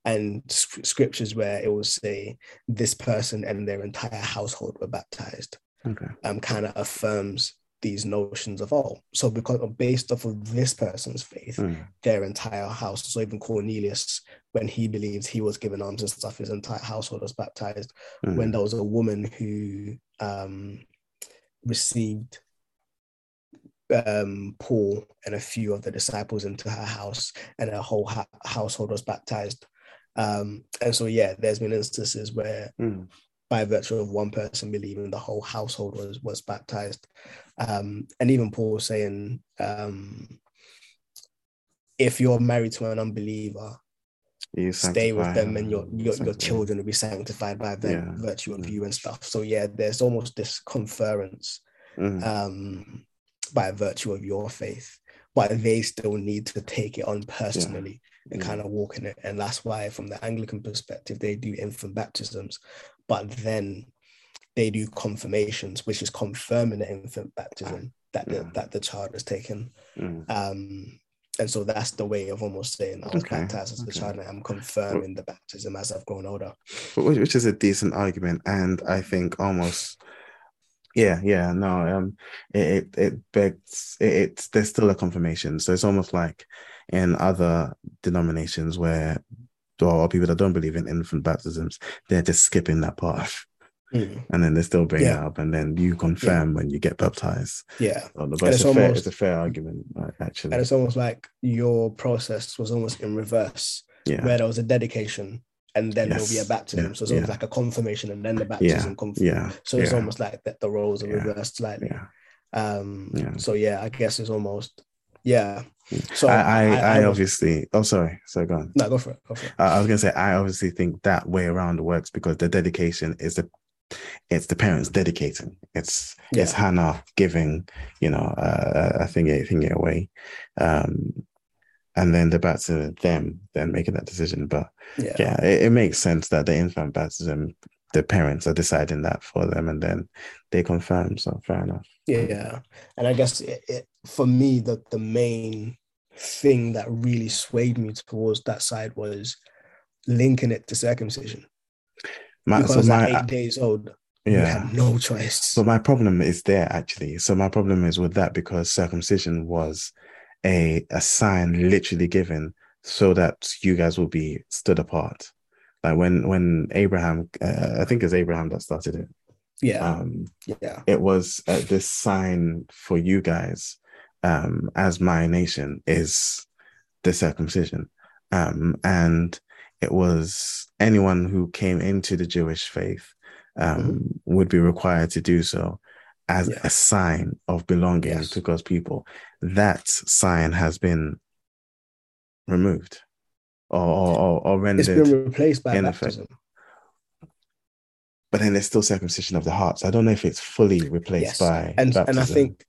and sc- scriptures where it will say this person and their entire household were baptized Okay. um, kind of affirms these notions of oh so because based off of this person's faith Mm. their entire house so even cornelius when he believes he was given arms and stuff his entire household was baptized Mm. when there was a woman who um, received um, paul and a few of the disciples into her house and her whole ha- household was baptized um, and so yeah there's been instances where Mm. by virtue of one person believing the whole household was was baptized um and even paul was saying um if you're married to an unbeliever You stay with them and your your, your children will be sanctified by the Yeah. virtue of Mm. you and stuff so yeah there's almost this conference Mm. um by virtue of your faith but they still need to take it on personally and Yeah. kind of walk in it and that's why from the anglican perspective they do infant baptisms but then they do confirmations which is confirming the infant baptism that the, Yeah. that the child is taken Mm. um and so that's the way of almost saying I was Okay, baptized as a okay. child and I'm confirming the baptism as I've grown older. Which is a decent argument, and I think almost, yeah, yeah, no, um, it it, it begs it, it's there's still a confirmation, so it's almost like in other denominations where or people that don't believe in infant baptisms, they're just skipping that part, Mm, and then they still bring it up, and then you confirm when you get baptized. Yeah. But it's, it's a fair, almost- it's a fair argument, actually. And it's almost like your process was almost in reverse, yeah, where there was a dedication and then there'll be a baptism. yeah, so it's almost yeah. like a confirmation and then the baptism comes. yeah, So it's yeah. almost like that the roles are Yeah, reversed slightly. yeah. Um Yeah. so yeah, I guess it's almost yeah. So I, I, I, was- obviously. Oh, sorry. So go on. no go for it, go for it. I I was gonna say I obviously think that way around works because the dedication is the it's the parents dedicating. It's it's Hannah giving, you know, uh, a thing a thing away, um, and then the back to them then making that decision. But Yeah. yeah, it, it makes sense that the infant baptism, the parents are deciding that for them, and then they confirm. So fair enough. Yeah, and I guess it, it, for me, the the main thing that really swayed me towards that side was linking it to circumcision. My, so Because my at eight days old, yeah. no choice. So my problem is there actually. So my problem is with that because circumcision was a a sign literally given so that you guys will be stood apart. Like when when Abraham, uh, I think it's Abraham that started it. yeah, Um, yeah, it was uh, this sign for you guys um, as my nation is the circumcision, um, and it was anyone who came into the Jewish faith um, would be required to do so as Yeah. a sign of belonging Yes. to God's people. That sign has been removed or or, or, or it's rendered been replaced by effect. baptism. but then there's still circumcision of the heart. So I don't know if it's fully replaced Yes. by And baptism. and I think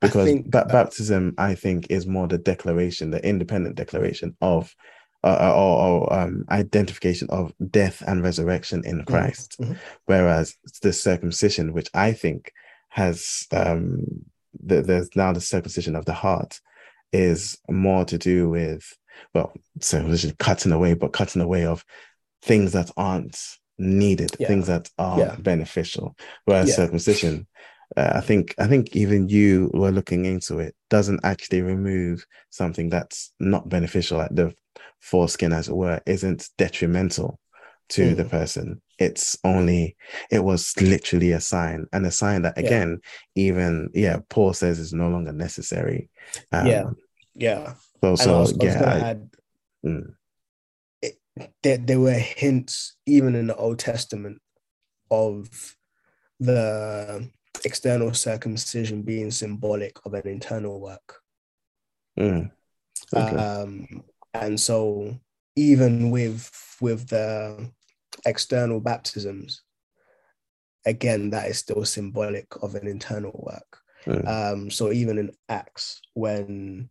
I because think, ba- uh, baptism, I think, is more the declaration, the independent declaration of uh, or, or um, identification of death and resurrection in Christ, mhm. whereas the circumcision, which I think has um, the, there's now the circumcision of the heart, is more to do with well, circumcision cutting away, but cutting away of things that aren't needed, Yeah. things that are Yeah. beneficial. Whereas Yeah. circumcision, uh, I think I think even you were looking into it doesn't actually remove something that's not beneficial, like the foreskin, as it were, isn't detrimental to the Mm. person. It's only it was literally a sign, and a sign that Yeah. again, even yeah, Paul says is no longer necessary. Um, Yeah. yeah. So, And so I was yeah, I- add mm, there, there were hints even in the Old Testament of the external circumcision being symbolic of an internal work. mm, okay. Um, and so even with with the external baptisms, again, that is still symbolic of an internal work. mm, Um, so even in Acts, when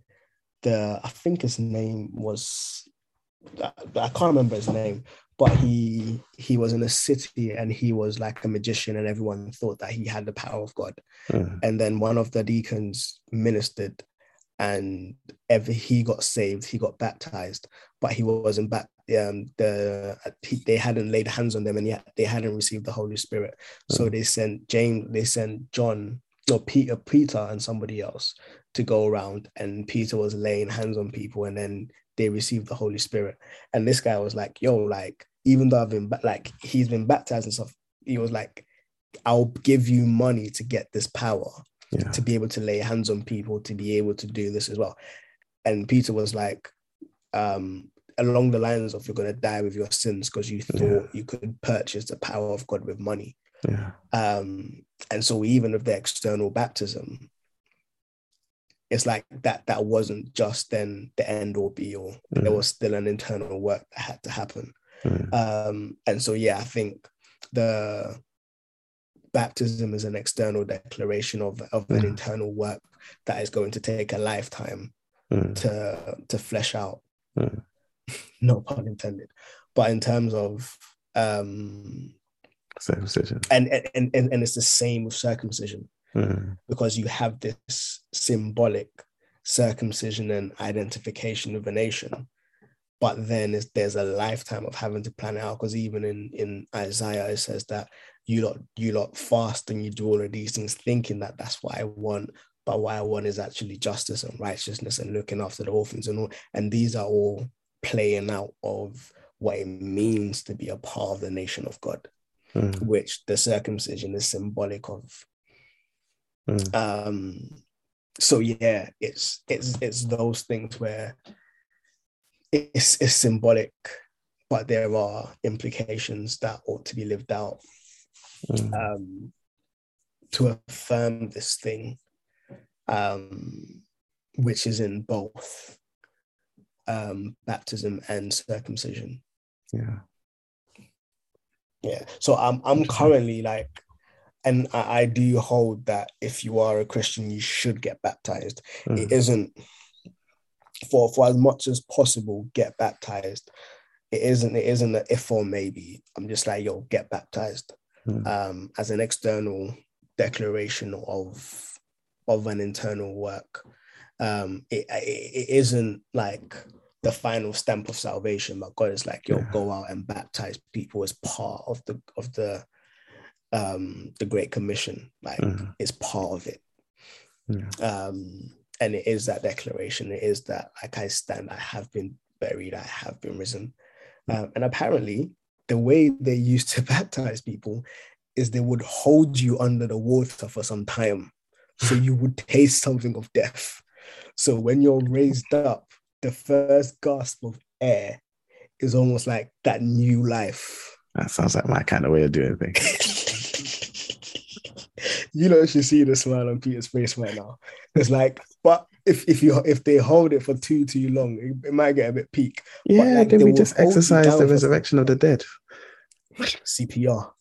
the I think his name was I, I can't remember his name, but he he was in a city and he was like a magician, and everyone thought that he had the power of God. mm, And then one of the deacons ministered, and ever he got saved, he got baptized, but he wasn't back. Um, the he, they hadn't laid hands on them, and yet they hadn't received the Holy Spirit. So Mm. they sent James, they sent John, or Peter, Peter, and somebody else to go around, and Peter was laying hands on people, and then they received the Holy Spirit. And this guy was like, "Yo, like even though I've been ba- like he's been baptized and stuff, he was like, I'll give you money to get this power." yeah. to be able to lay hands on people to be able to do this as well and peter was like um along the lines of you're going to die with your sins because you thought Yeah. you could purchase the power of god with money Yeah. um and so even with the external baptism it's like that that wasn't just then the end or be all there Mm. was still an internal work that had to happen Mm. um, and so, yeah, I think the baptism is an external declaration of, of an Mm. internal work that is going to take a lifetime Mm. to to flesh out. No pun intended. But in terms of um, Circumcision. and, and and and it's the same with circumcision Mm. because you have this symbolic circumcision and identification of a nation but then it's, there's a lifetime of having to plan it out because even in in isaiah it says that you lot you lot fast and you do all of these things thinking that that's what i want but what i want is actually justice and righteousness and looking after the orphans and all and these are all playing out of what it means to be a part of the nation of god Mm. which the circumcision is symbolic of Mm. um so yeah it's it's it's those things where it's it's symbolic but there are implications that ought to be lived out Mm. um to affirm this thing um which is in both um baptism and circumcision. Yeah. yeah. So i'm i'm currently like and I, I do hold that if you are a christian you should get baptized. Mm. it isn't for for as much as possible get baptized. It isn't it isn't an if or maybe. I'm just like yo get baptized. Mm. um as an external declaration of of an internal work um it, it, isn't like the final stamp of salvation but god is like yo Yeah. go out and baptize people as part of the of the um the great commission. Like Mm. it's part of it. Yeah. um and it is that declaration. It is that like i stand i have been buried i have been risen. Um, and apparently the way they used to baptize people is they would hold you under the water for some time. So you would taste something of death so when you're raised up the first gasp of air is almost like that new life That sounds like my kind of way of doing things. you know, should see the smile on Peter's face right now. It's like, but if if you if they hold it for too too long, it, it might get a bit peak. Yeah, like, then we just exercise the for- resurrection of the dead. CPR.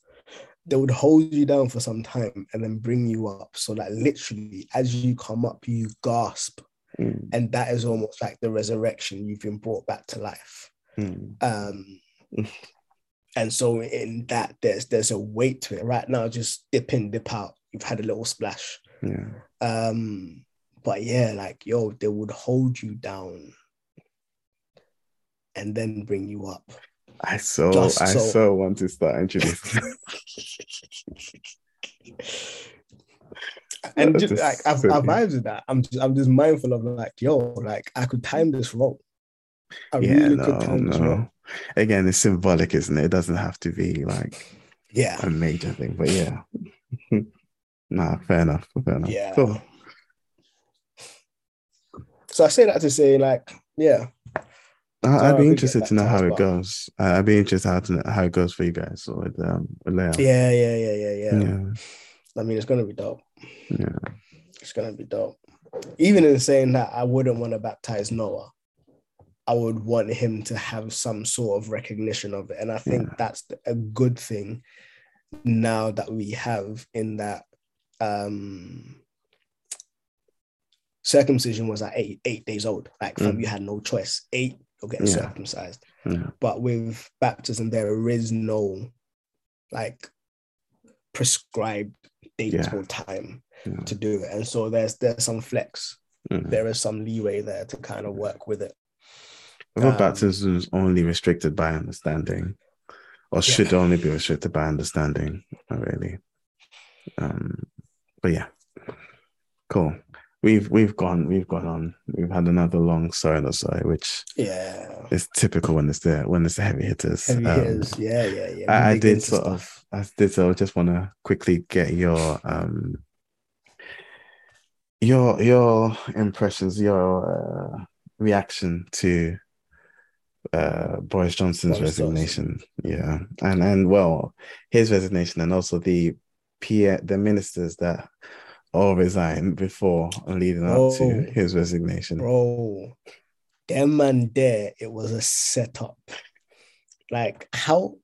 They would hold you down for some time and then bring you up. So that literally, as you come up, you gasp, Mm, and that is almost like the resurrection. You've been brought back to life. mm, Um, and so in that, there's there's a weight to it. Right now, just dip in, dip out. You've had a little splash. yeah. Um, but yeah, like yo, they would hold you down and then bring you up. I so Just I so. so want to start introducing. and just like I've, silly. I've vibes with that. I'm just I'm just mindful of like, yo, like I could time this wrong. I yeah, really no, could time this wrong. no. Again, it's symbolic, isn't it? It doesn't have to be like Yeah. a major thing, but yeah. nah, fair enough. Fair enough. Yeah. Cool. So I say that to say, like, yeah, I- I'd be interested to know how it goes. I- I'd be interested how to how it goes for you guys with um with Leo. yeah, yeah, yeah, yeah, yeah. yeah, I mean, it's gonna be dope. yeah. It's gonna be dope. Even in saying that, I wouldn't want to baptize Noah. I would want him to have some sort of recognition of it, and I think Yeah. that's a good thing now that we have in that um circumcision was at eight eight days old. Like Mm. you had no choice. Eight, you're getting Yeah. circumcised. yeah. But with baptism, there is no like prescribed date Yeah. or time to do it. And so there's there's some flex. Mm. There is some leeway there to kind of work with it. I thought Um, baptism is only restricted by understanding, or should only be restricted by understanding. Not really. Um, but yeah, cool. We've we've gone we've gone on. We've had another long sorry sorry, which Yeah. is typical when it's the when it's the heavy hitters. Heavy Um, hitters. Yeah, yeah, yeah. I, I did sort of I did so I just want to quickly get your um your your impressions, your uh, reaction to uh Boris Johnson's Boris resignation. Yeah. And and well, his resignation and also the P the ministers that all resign before and leading up Oh. to his resignation. Bro, them man there, it was a setup. Like how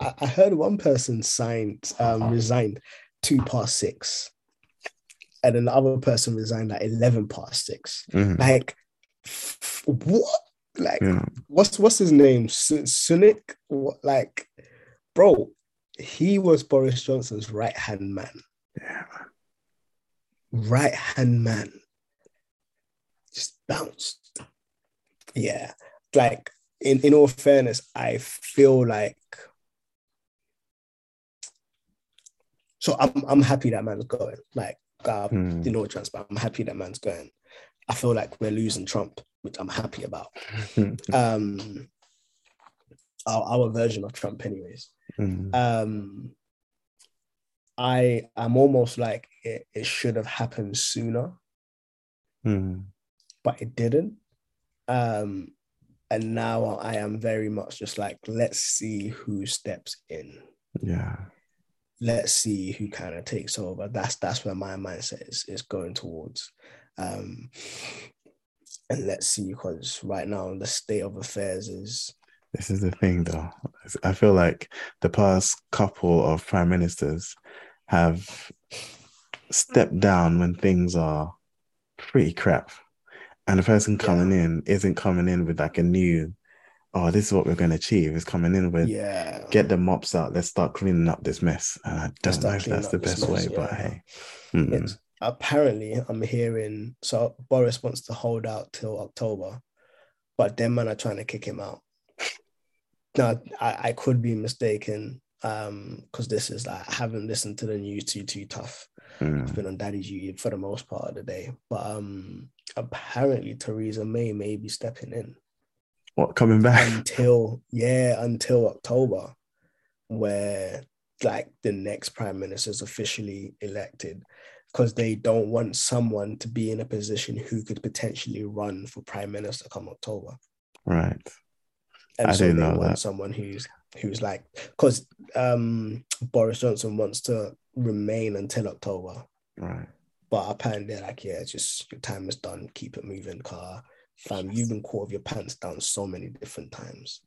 I, I heard one person signed, um, resigned two past six. And then the other person resigned at 11 past six. Mhm. Like, f- what? Like, Yeah. what's what's his name? Su- Sunak? What, like, bro, he was Boris Johnson's right hand man. Yeah. Right hand man. Just bounced. Yeah. Like, in, in all fairness, I feel like so I'm I'm happy that man's going. Like, uh, Hmm. you know, transparent. I'm happy that man's going. I feel like we're losing Trump, which I'm happy about. Um, our, our version of Trump, anyways. Mhm. Um, I am almost like it, it should have happened sooner, Mhm. but it didn't. Um, and now I am very much just like, let's see who steps in. Yeah. let's see who kind of takes over. That's that's where my mindset is is going towards. Um, and let's see, because right now the state of affairs is This is the thing, though. I feel like the past couple of prime ministers have stepped down when things are pretty crap. And the person coming in isn't coming in with like a new, oh, this is what we're going to achieve. is coming in with, yeah. get the mops out. Let's start cleaning up this mess. And I don't know if that's the best mess, way, but hey. Mm. Apparently I'm hearing so Boris wants to hold out till October, but them man are trying to kick him out. Now I, I could be mistaken um because this is like I haven't listened to the news too too tough. I've Mm. been on daddy's duty for the most part of the day. But um apparently Theresa May may be stepping in What, coming back? until yeah, until October, where like the next prime minister is officially elected. Because they don't want someone to be in a position who could potentially run for prime minister come October. right. And I so didn't they know want that. someone who's who's like because um Boris Johnson wants to remain until October. Right. But apparently they're like, yeah, just your time is done, keep it moving, car. Fam, you've been caught with your pants down so many different times.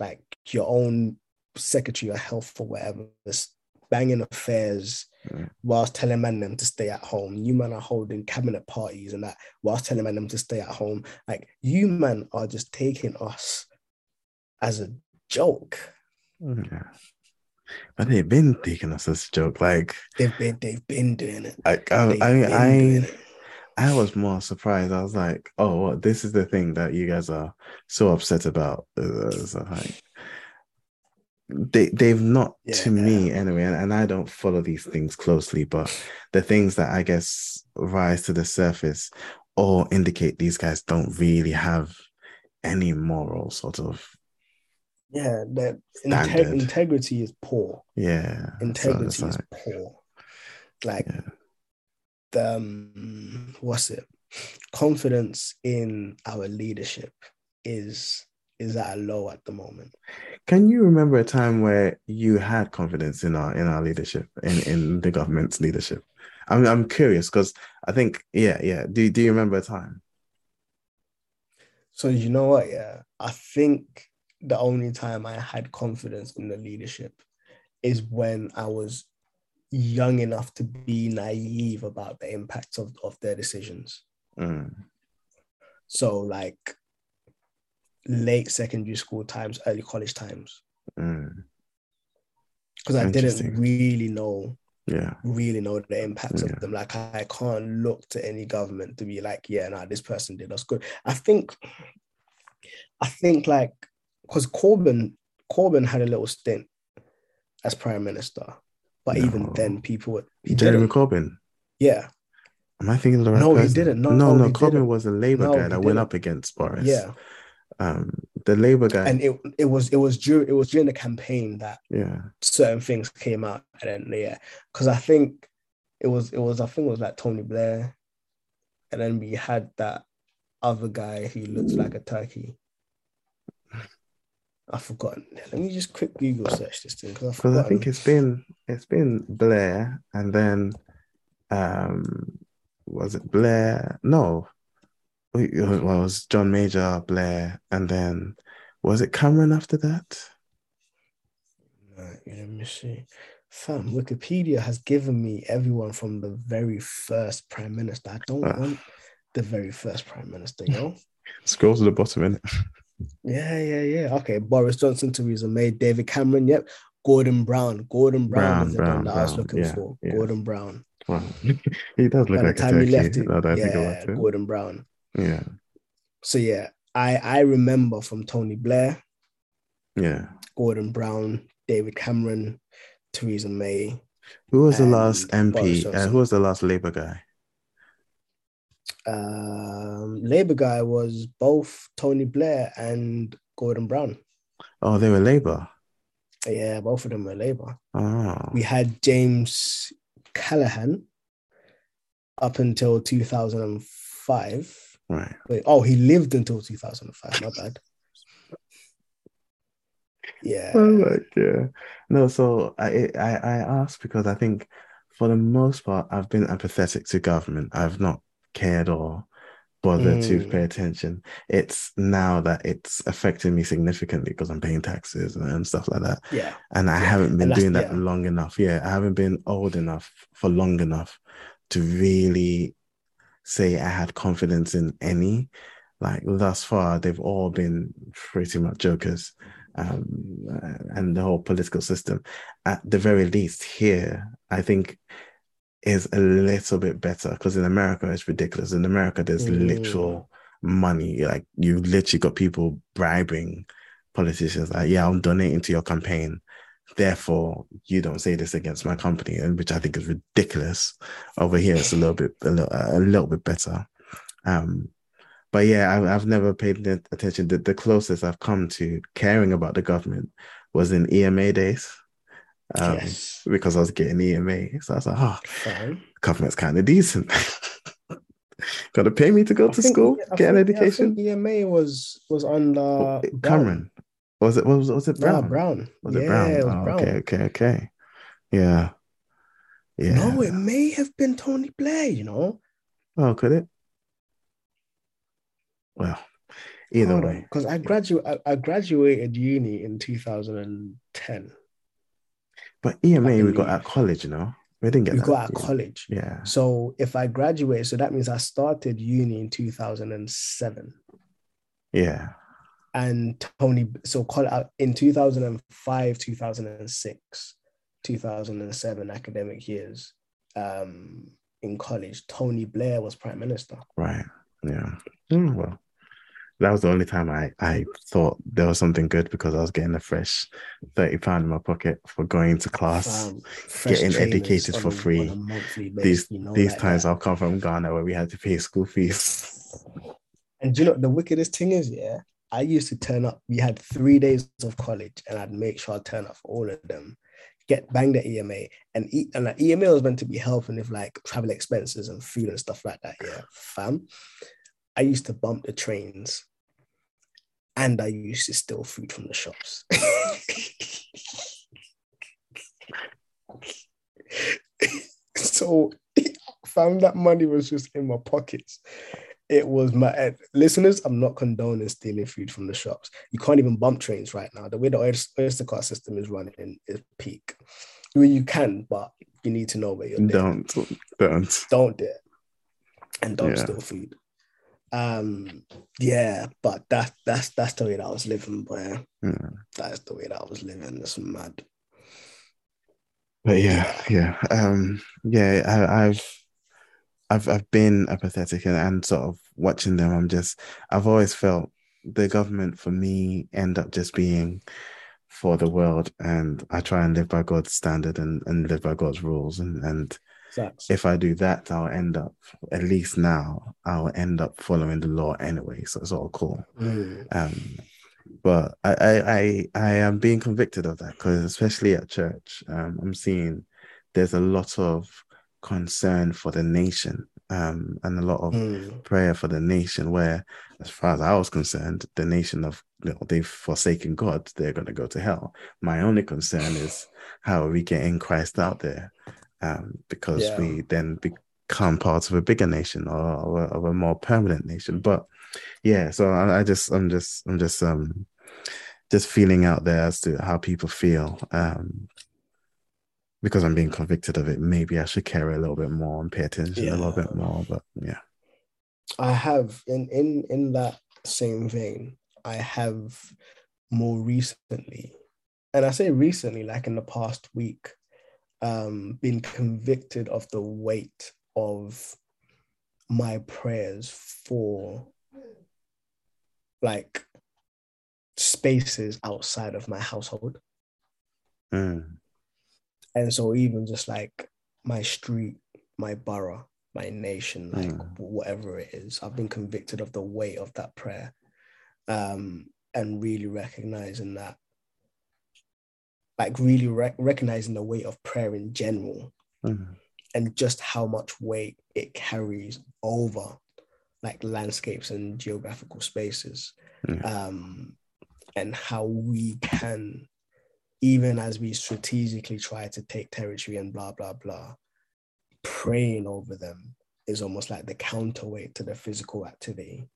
Like your own secretary of health or whatever, this banging affairs Yeah. whilst telling man them to stay at home. You man are holding cabinet parties and that whilst telling man them to stay at home. Like you man are just taking us as a joke. Yeah. But they've been taking us as a joke. Like, They've been they've been doing it. I, I, They've I, I. I was more surprised. I was like, "Oh, what? This is the thing that you guys are so upset about." Uh, so like, they they've not to Yeah. me anyway, and, and I don't follow these things closely, but the things that I guess rise to the surface or indicate these guys don't really have any moral sort of Yeah, that integ- integrity is poor. yeah. Integrity it's is like, poor. Like Yeah. the um, what's it? Confidence in our leadership is is at a low at the moment. Can you remember a time where you had confidence in our in our leadership in in the government's leadership? I'm I'm curious because I think yeah yeah. Do do you remember a time? So you know what? Yeah, I think the only time I had confidence in the leadership is when I was young enough to be naive about the impact of, of their decisions. Mm, So like late secondary school times, early college times, mm, because I didn't really know yeah really know the impacts Yeah. of them. Like I can't look to any government to be like, yeah, nah, this person did us good. I think, I think like because Corbyn, Corbyn had a little stint as prime minister, but even then, people would he Jeremy didn't. Corbyn. Yeah, Am I thinking the right No, he didn't. No, no, no, no. Corbyn didn't. was a Labour No, guy that went didn't. up against Boris. yeah, Um, the Labour guy. and it it was it was during it was during the campaign that yeah. certain things came out, and then yeah, because I think it was it was I think it was like Tony Blair, and then we had that other guy who looks like a turkey. I've forgotten. Let me just quick Google search this thing because I think it's been it's been Blair and then um was it Blair? No. It was, well, it was John Major, Blair, and then was it Cameron after that? Right, let me see. Fam, Wikipedia has given me everyone from the very first prime minister. I don't Ah. want the very first prime minister, yo. Scroll to the bottom in Yeah, yeah, yeah. Okay, Boris Johnson, Theresa May, David Cameron. Yep. Gordon Brown. Gordon Brown, Brown, is the Brown, one that I was looking Yeah, for. yeah. Gordon Brown. Wow. he does look By like the a time he turkey. left it, now that think yeah. Gordon Brown. Yeah. So yeah, I I remember from Tony Blair, Yeah. Gordon Brown, David Cameron, Theresa May. Who was the last MP? Uh, who was the last Labour guy? Um, Labour guy was both Tony Blair and Gordon Brown. Oh, they were Labour. Yeah, both of them were Labour. Oh. We had James Callaghan up until 2005. right. Wait, oh, he lived until 2005. Not bad. Yeah. I'm like, yeah. No, so I, I I asked because I think for the most part I've been apathetic to government. I've not cared or bothered to Mm. pay attention. It's now that it's affecting me significantly because I'm paying taxes and, and stuff like that. Yeah. And I Yeah, haven't been doing that yeah. long enough. Yeah, I haven't been old enough for long enough to really say I had confidence in any. Like thus far, they've all been pretty much jokers. Um, and the whole political system, at the very least, here, I think is a little bit better because in America, it's ridiculous. In America, there's Mm. literal money. Like you literally got people bribing politicians like, yeah, I'm donating to your campaign. Therefore, you don't say this against my company, which I think is ridiculous. Over here, it's a little bit a little, a little bit better. Um, but yeah, I, I've never paid attention. The, the closest I've come to caring about the government was in EMA days. Um, yes. because I was getting EMA. So I was like, oh, Fine. government's kind of decent. Gotta pay me to go I to think- school, I get an think- yeah, I education. think EMA was was under Oh, Brown. Cameron. Was it was, was it Brown? Brown. Was yeah, it Brown? it was Oh, Brown. okay, okay, okay. Yeah. Yeah. No, it may have been Tony Blair, you know. oh, could it? Well, either way. Because I graduated I, I graduated uni in 2010. But EMA we got at college, you know. We didn't get We that. got at college. Yeah. So if I graduate, so that means I started uni in 2007. Yeah. And Tony, so call it in 2005, 2006, 2007 academic years um, in college, Tony Blair was prime minister. Right. Yeah. Mm, well, that was the only time I, I thought there was something good because I was getting a fresh 30 pound in my pocket for going to class. Um, Getting educated for free. on a basis, these you know, these like times that. I've come from Ghana where we had to pay school fees. And do you know the wickedest thing is, yeah, I used to turn up. We had three days of college, and I'd make sure I turn up for all of them. Get bang the EMA, and e- and like EMA was meant to be helping with like travel expenses and food and stuff like that. Yeah, fam. I used to bump the trains, and I used to steal food from the shops. so, found that money was just in my pockets it was my eh, listeners. I'm not condoning stealing food from the shops. You can't even bump trains right now. The way the Oyster card system is running is peak. I mean, you can, but you need to know where you're. don't don't. don't do it, and don't Yeah. steal food. Um, yeah, but that that's that's the way that I was living, boy. Yeah. That's the way that I was living. It's mad. But yeah, yeah, um, yeah. I, I've, I've, I've been apathetic and, and sort of watching them. I'm just, I've always felt the government for me end up just being for the world, and I try and live by God's standard and and live by God's rules. And and Facts. if I do that, I'll end up at least now I'll end up following the law anyway. So it's all cool. Mm, Um, but I, I, I, I am being convicted of that because, especially at church, um, I'm seeing there's a lot of concern for the nation um, and a lot of mm, prayer for the nation. Where, as far as I was concerned, the nation of you know, they've forsaken God, they're going to go to hell. My only concern is how are we getting Christ out there, um, because Yeah. we then become part of a bigger nation or, or a- of a more permanent nation. But yeah, so I, I just, I'm just, I'm just, um, just feeling out there as to how people feel. Um, because I'm being convicted of it, maybe I should care a little bit more and pay attention a little bit more. But yeah. I have in in in that same vein, I have more recently, and I say recently, like in the past week, um, been convicted of the weight of my prayers for like spaces outside of my household. Mm, And so even just like my street, my borough, my nation, like Mm. whatever it is, I've been convicted of the weight of that prayer. Um, and really recognizing that, like really rec- recognizing the weight of prayer in general mm, and just how much weight it carries over like landscapes and geographical spaces. Yeah. um, and how we can even as we strategically try to take territory and blah blah blah praying over them is almost like the counterweight to the physical activity.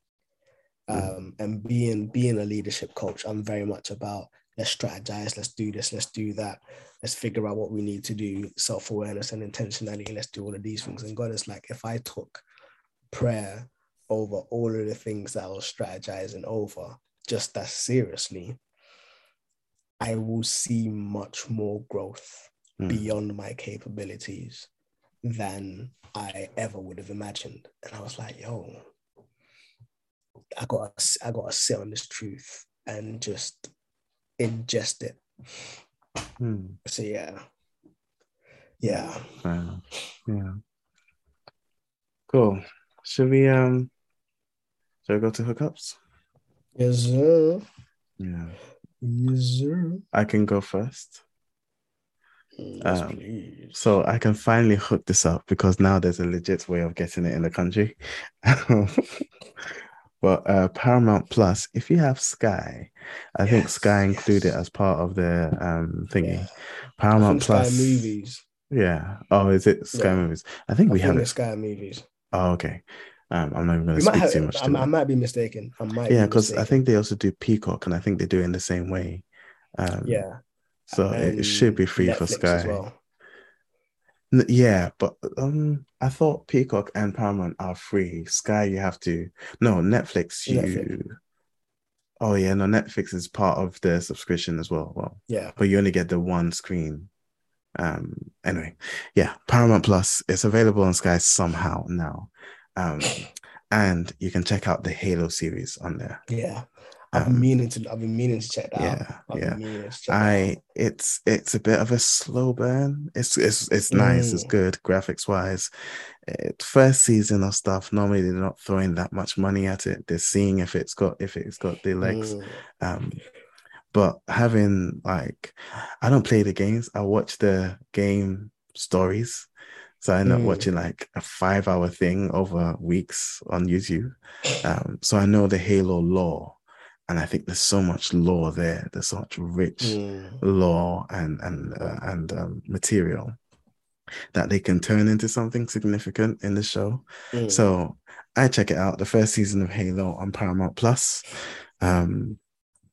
Um, and being being a leadership coach i'm very much about let's strategize let's do this let's do that let's figure out what we need to do self-awareness and intentionality let's do all of these things and god is like if i took prayer over all of the things that i was strategizing over just as seriously i will see much more growth mm. beyond my capabilities than i ever would have imagined and i was like yo i got i got to sit on this truth and just ingest it Mm. so yeah yeah enough. Yeah. Cool. Should we um should we go to hookups? yes sir Yeah. yes sir I can go first. yes, Um. So I can finally hook this up because now there's a legit way of getting it in the country. but uh Paramount Plus, if you have Sky, I think Yes, Sky included yes. as part of their um thingy. Yeah. Paramount think Sky Plus movies Yeah. Oh, is it Sky Yeah. Movies? I think I we think have it. Sky movies Oh, okay. Um, I'm not even going to speak have too much I, to I it. might be mistaken I might Yeah, be because I think they also do Peacock, and I think they do it in the same way. Um, yeah So it should be free for Netflix as Sky. well. Yeah, but um, I thought Peacock and Paramount are free. Sky, you have to. No, Netflix, you. Netflix. Oh yeah, no, Netflix is part of the subscription as well. Well, Yeah. but you only get the one screen. Um, anyway, yeah, Paramount Plus is available on Sky somehow now. Um, and you can check out the Halo series on there. Yeah. I've Um, been meaning to I've been meaning to check that out. Yeah, I've yeah. been to check I out. it's it's a bit of a slow burn. It's it's it's nice. It's Mm. good graphics wise. It, first season of stuff. Normally they're not throwing that much money at it. They're seeing if it's got if it's got the legs. Mm. Um, but having like, I don't play the games. I watch the game stories. So I end up Mm. watching like a five hour thing over weeks on YouTube. Um, so I know the Halo lore, and I think there's so much lore there. There's so much rich Mm. lore and and uh, and um, material that they can turn into something significant in the show. Mm. So I check it out. The first season of Halo on Paramount Plus. Um,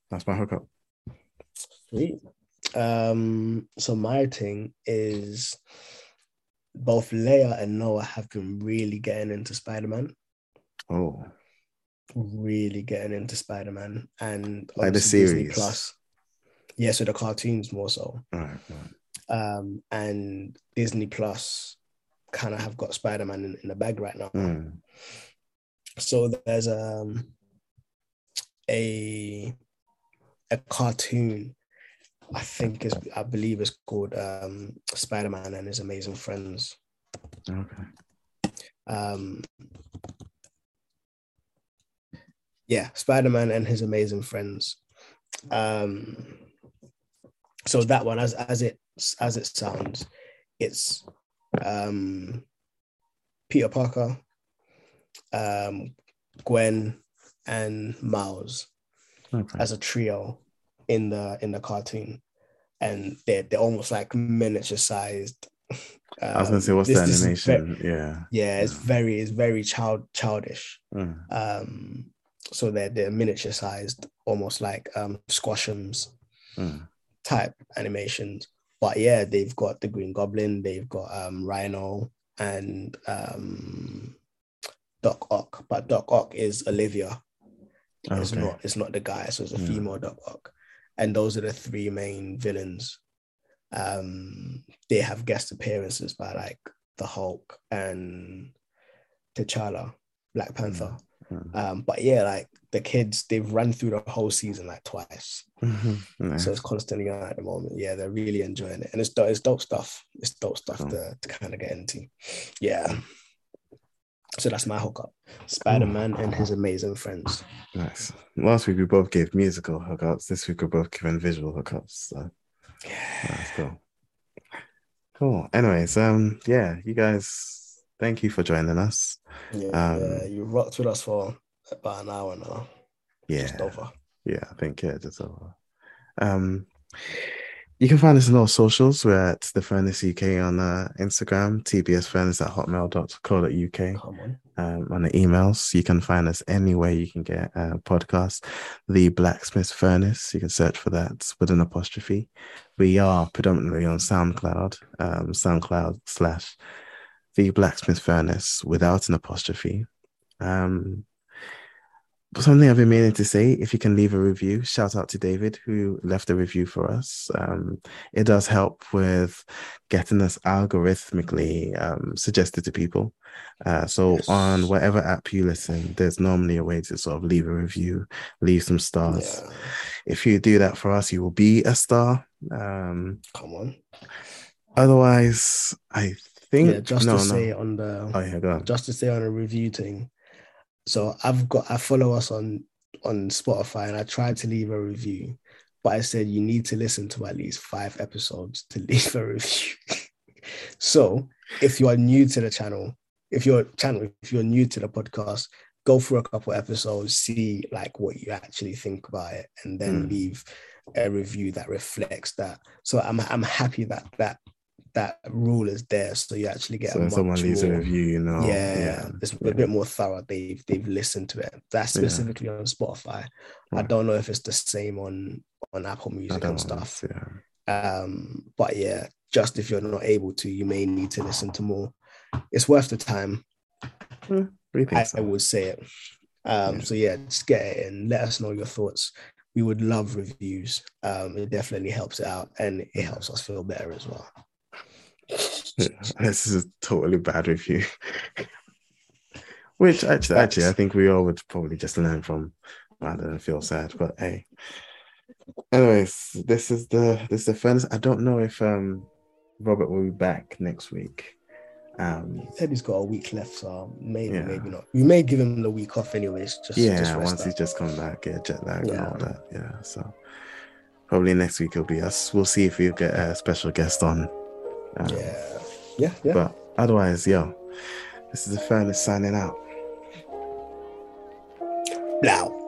that's my hookup. Sweet. Um, so my thing is both Leia and Noah have been really getting into Spider-Man, Oh, really getting into Spider-Man and Like the obviously Disney series? Plus. Yeah, so the cartoons more so. all right. all right. Um, and Disney Plus kind of have got Spider-Man in, in the bag right now. Mm. So there's um a a cartoon I think is I believe it's called um Spider-Man and his amazing friends. Okay. Um yeah, Spider-Man and his amazing friends. Um so that one as as it as it sounds, it's um Peter Parker, um Gwen and Miles Okay. as a trio in the in the cartoon, and they're they're almost like miniature sized. I was gonna say, Um, what's this- the this is ve- animation? yeah. yeah, it's Yeah. very it's very child childish. Mm. Um, so they're they're miniature sized, almost like um squashums Mm. type animations. But yeah, they've got the Green Goblin, they've got um Rhino and um Doc Ock, but Doc Ock is Olivia. It's not it's not the guy, so it's a Yeah. female Doc Ock. And those are the three main villains. Um they have guest appearances by like the Hulk and T'Challa, Black Panther. Mm. Um, but yeah, like the kids, they've run through the whole season like twice. Mhm. Nice. So it's constantly on at the moment. Yeah, they're really enjoying it. And it's dope, it's dope stuff. It's dope stuff Cool. to, to kind of get into. Yeah. So that's my hookup. Spider-Man and his amazing friends. Nice. Last week we both gave musical hookups. This week we're both giving visual hookups. So yeah. that's cool. Cool. Anyways, um, yeah, you guys, thank you for joining us. Yeah, Um, yeah, you rocked with us for about an hour now. Yeah, Just over. yeah, I think yeah, just over. Um, you can find us on all socials. We're at the Furnace UK on uh, Instagram, tbsfurnace at hotmail.co.uk. Come on. um, on the emails. You can find us anywhere you can get a podcast. The Blacksmith Furnace. You can search for that with an apostrophe. We are predominantly on SoundCloud, um, SoundCloud slash the Blacksmith Furnace without an apostrophe. Um, something I've been meaning to say, if you can leave a review, shout out to David who left a review for us. Um, it does help with getting us algorithmically um, suggested to people. Uh, so Yes. on whatever app you listen, there's normally a way to sort of leave a review, leave some stars. Yeah. If you do that for us, you will be a star. Um, Come on. otherwise, I think Yeah, just no, to no. say on the Oh yeah, go on. just to say on a review thing. So I've got I follow us on on Spotify and I tried to leave a review, but I said you need to listen to at least five episodes to leave a review. so if you are new to the channel, if you're channel, if you're new to the podcast, go through a couple episodes, see like what you actually think about it, and then Mm. leave a review that reflects that. So I'm I'm happy that that that rule is there, so you actually get So a when much someone leaves a review, you know. yeah, yeah it's yeah. a bit more thorough. They've they've listened to it. That's Yeah. specifically on Spotify. I don't know if it's the same on on Apple Music and stuff. Yeah. Um, but yeah, just if you're not able to, you may need to listen to more. It's worth the time. Mm, I, so. I, would say it. Um, yeah. So yeah, just get it and let us know your thoughts. We would love reviews. Um, it definitely helps out and it helps us feel better as well. This is a totally bad review. Which actually, actually, I think we all would probably just learn from rather than feel sad. But hey, anyways, this is the this is the furnace. I don't know if um Robert will be back next week. Um, he said he's got a week left, so maybe, yeah. maybe not. We may give him the week off, anyways. Just yeah, just once he's just come back, yeah, jet lag yeah. and all that. Yeah, so probably next week it'll be us. We'll see if we get a special guest on. Um, yeah, yeah, yeah. But otherwise, yo, this is the furnace signing out. Now.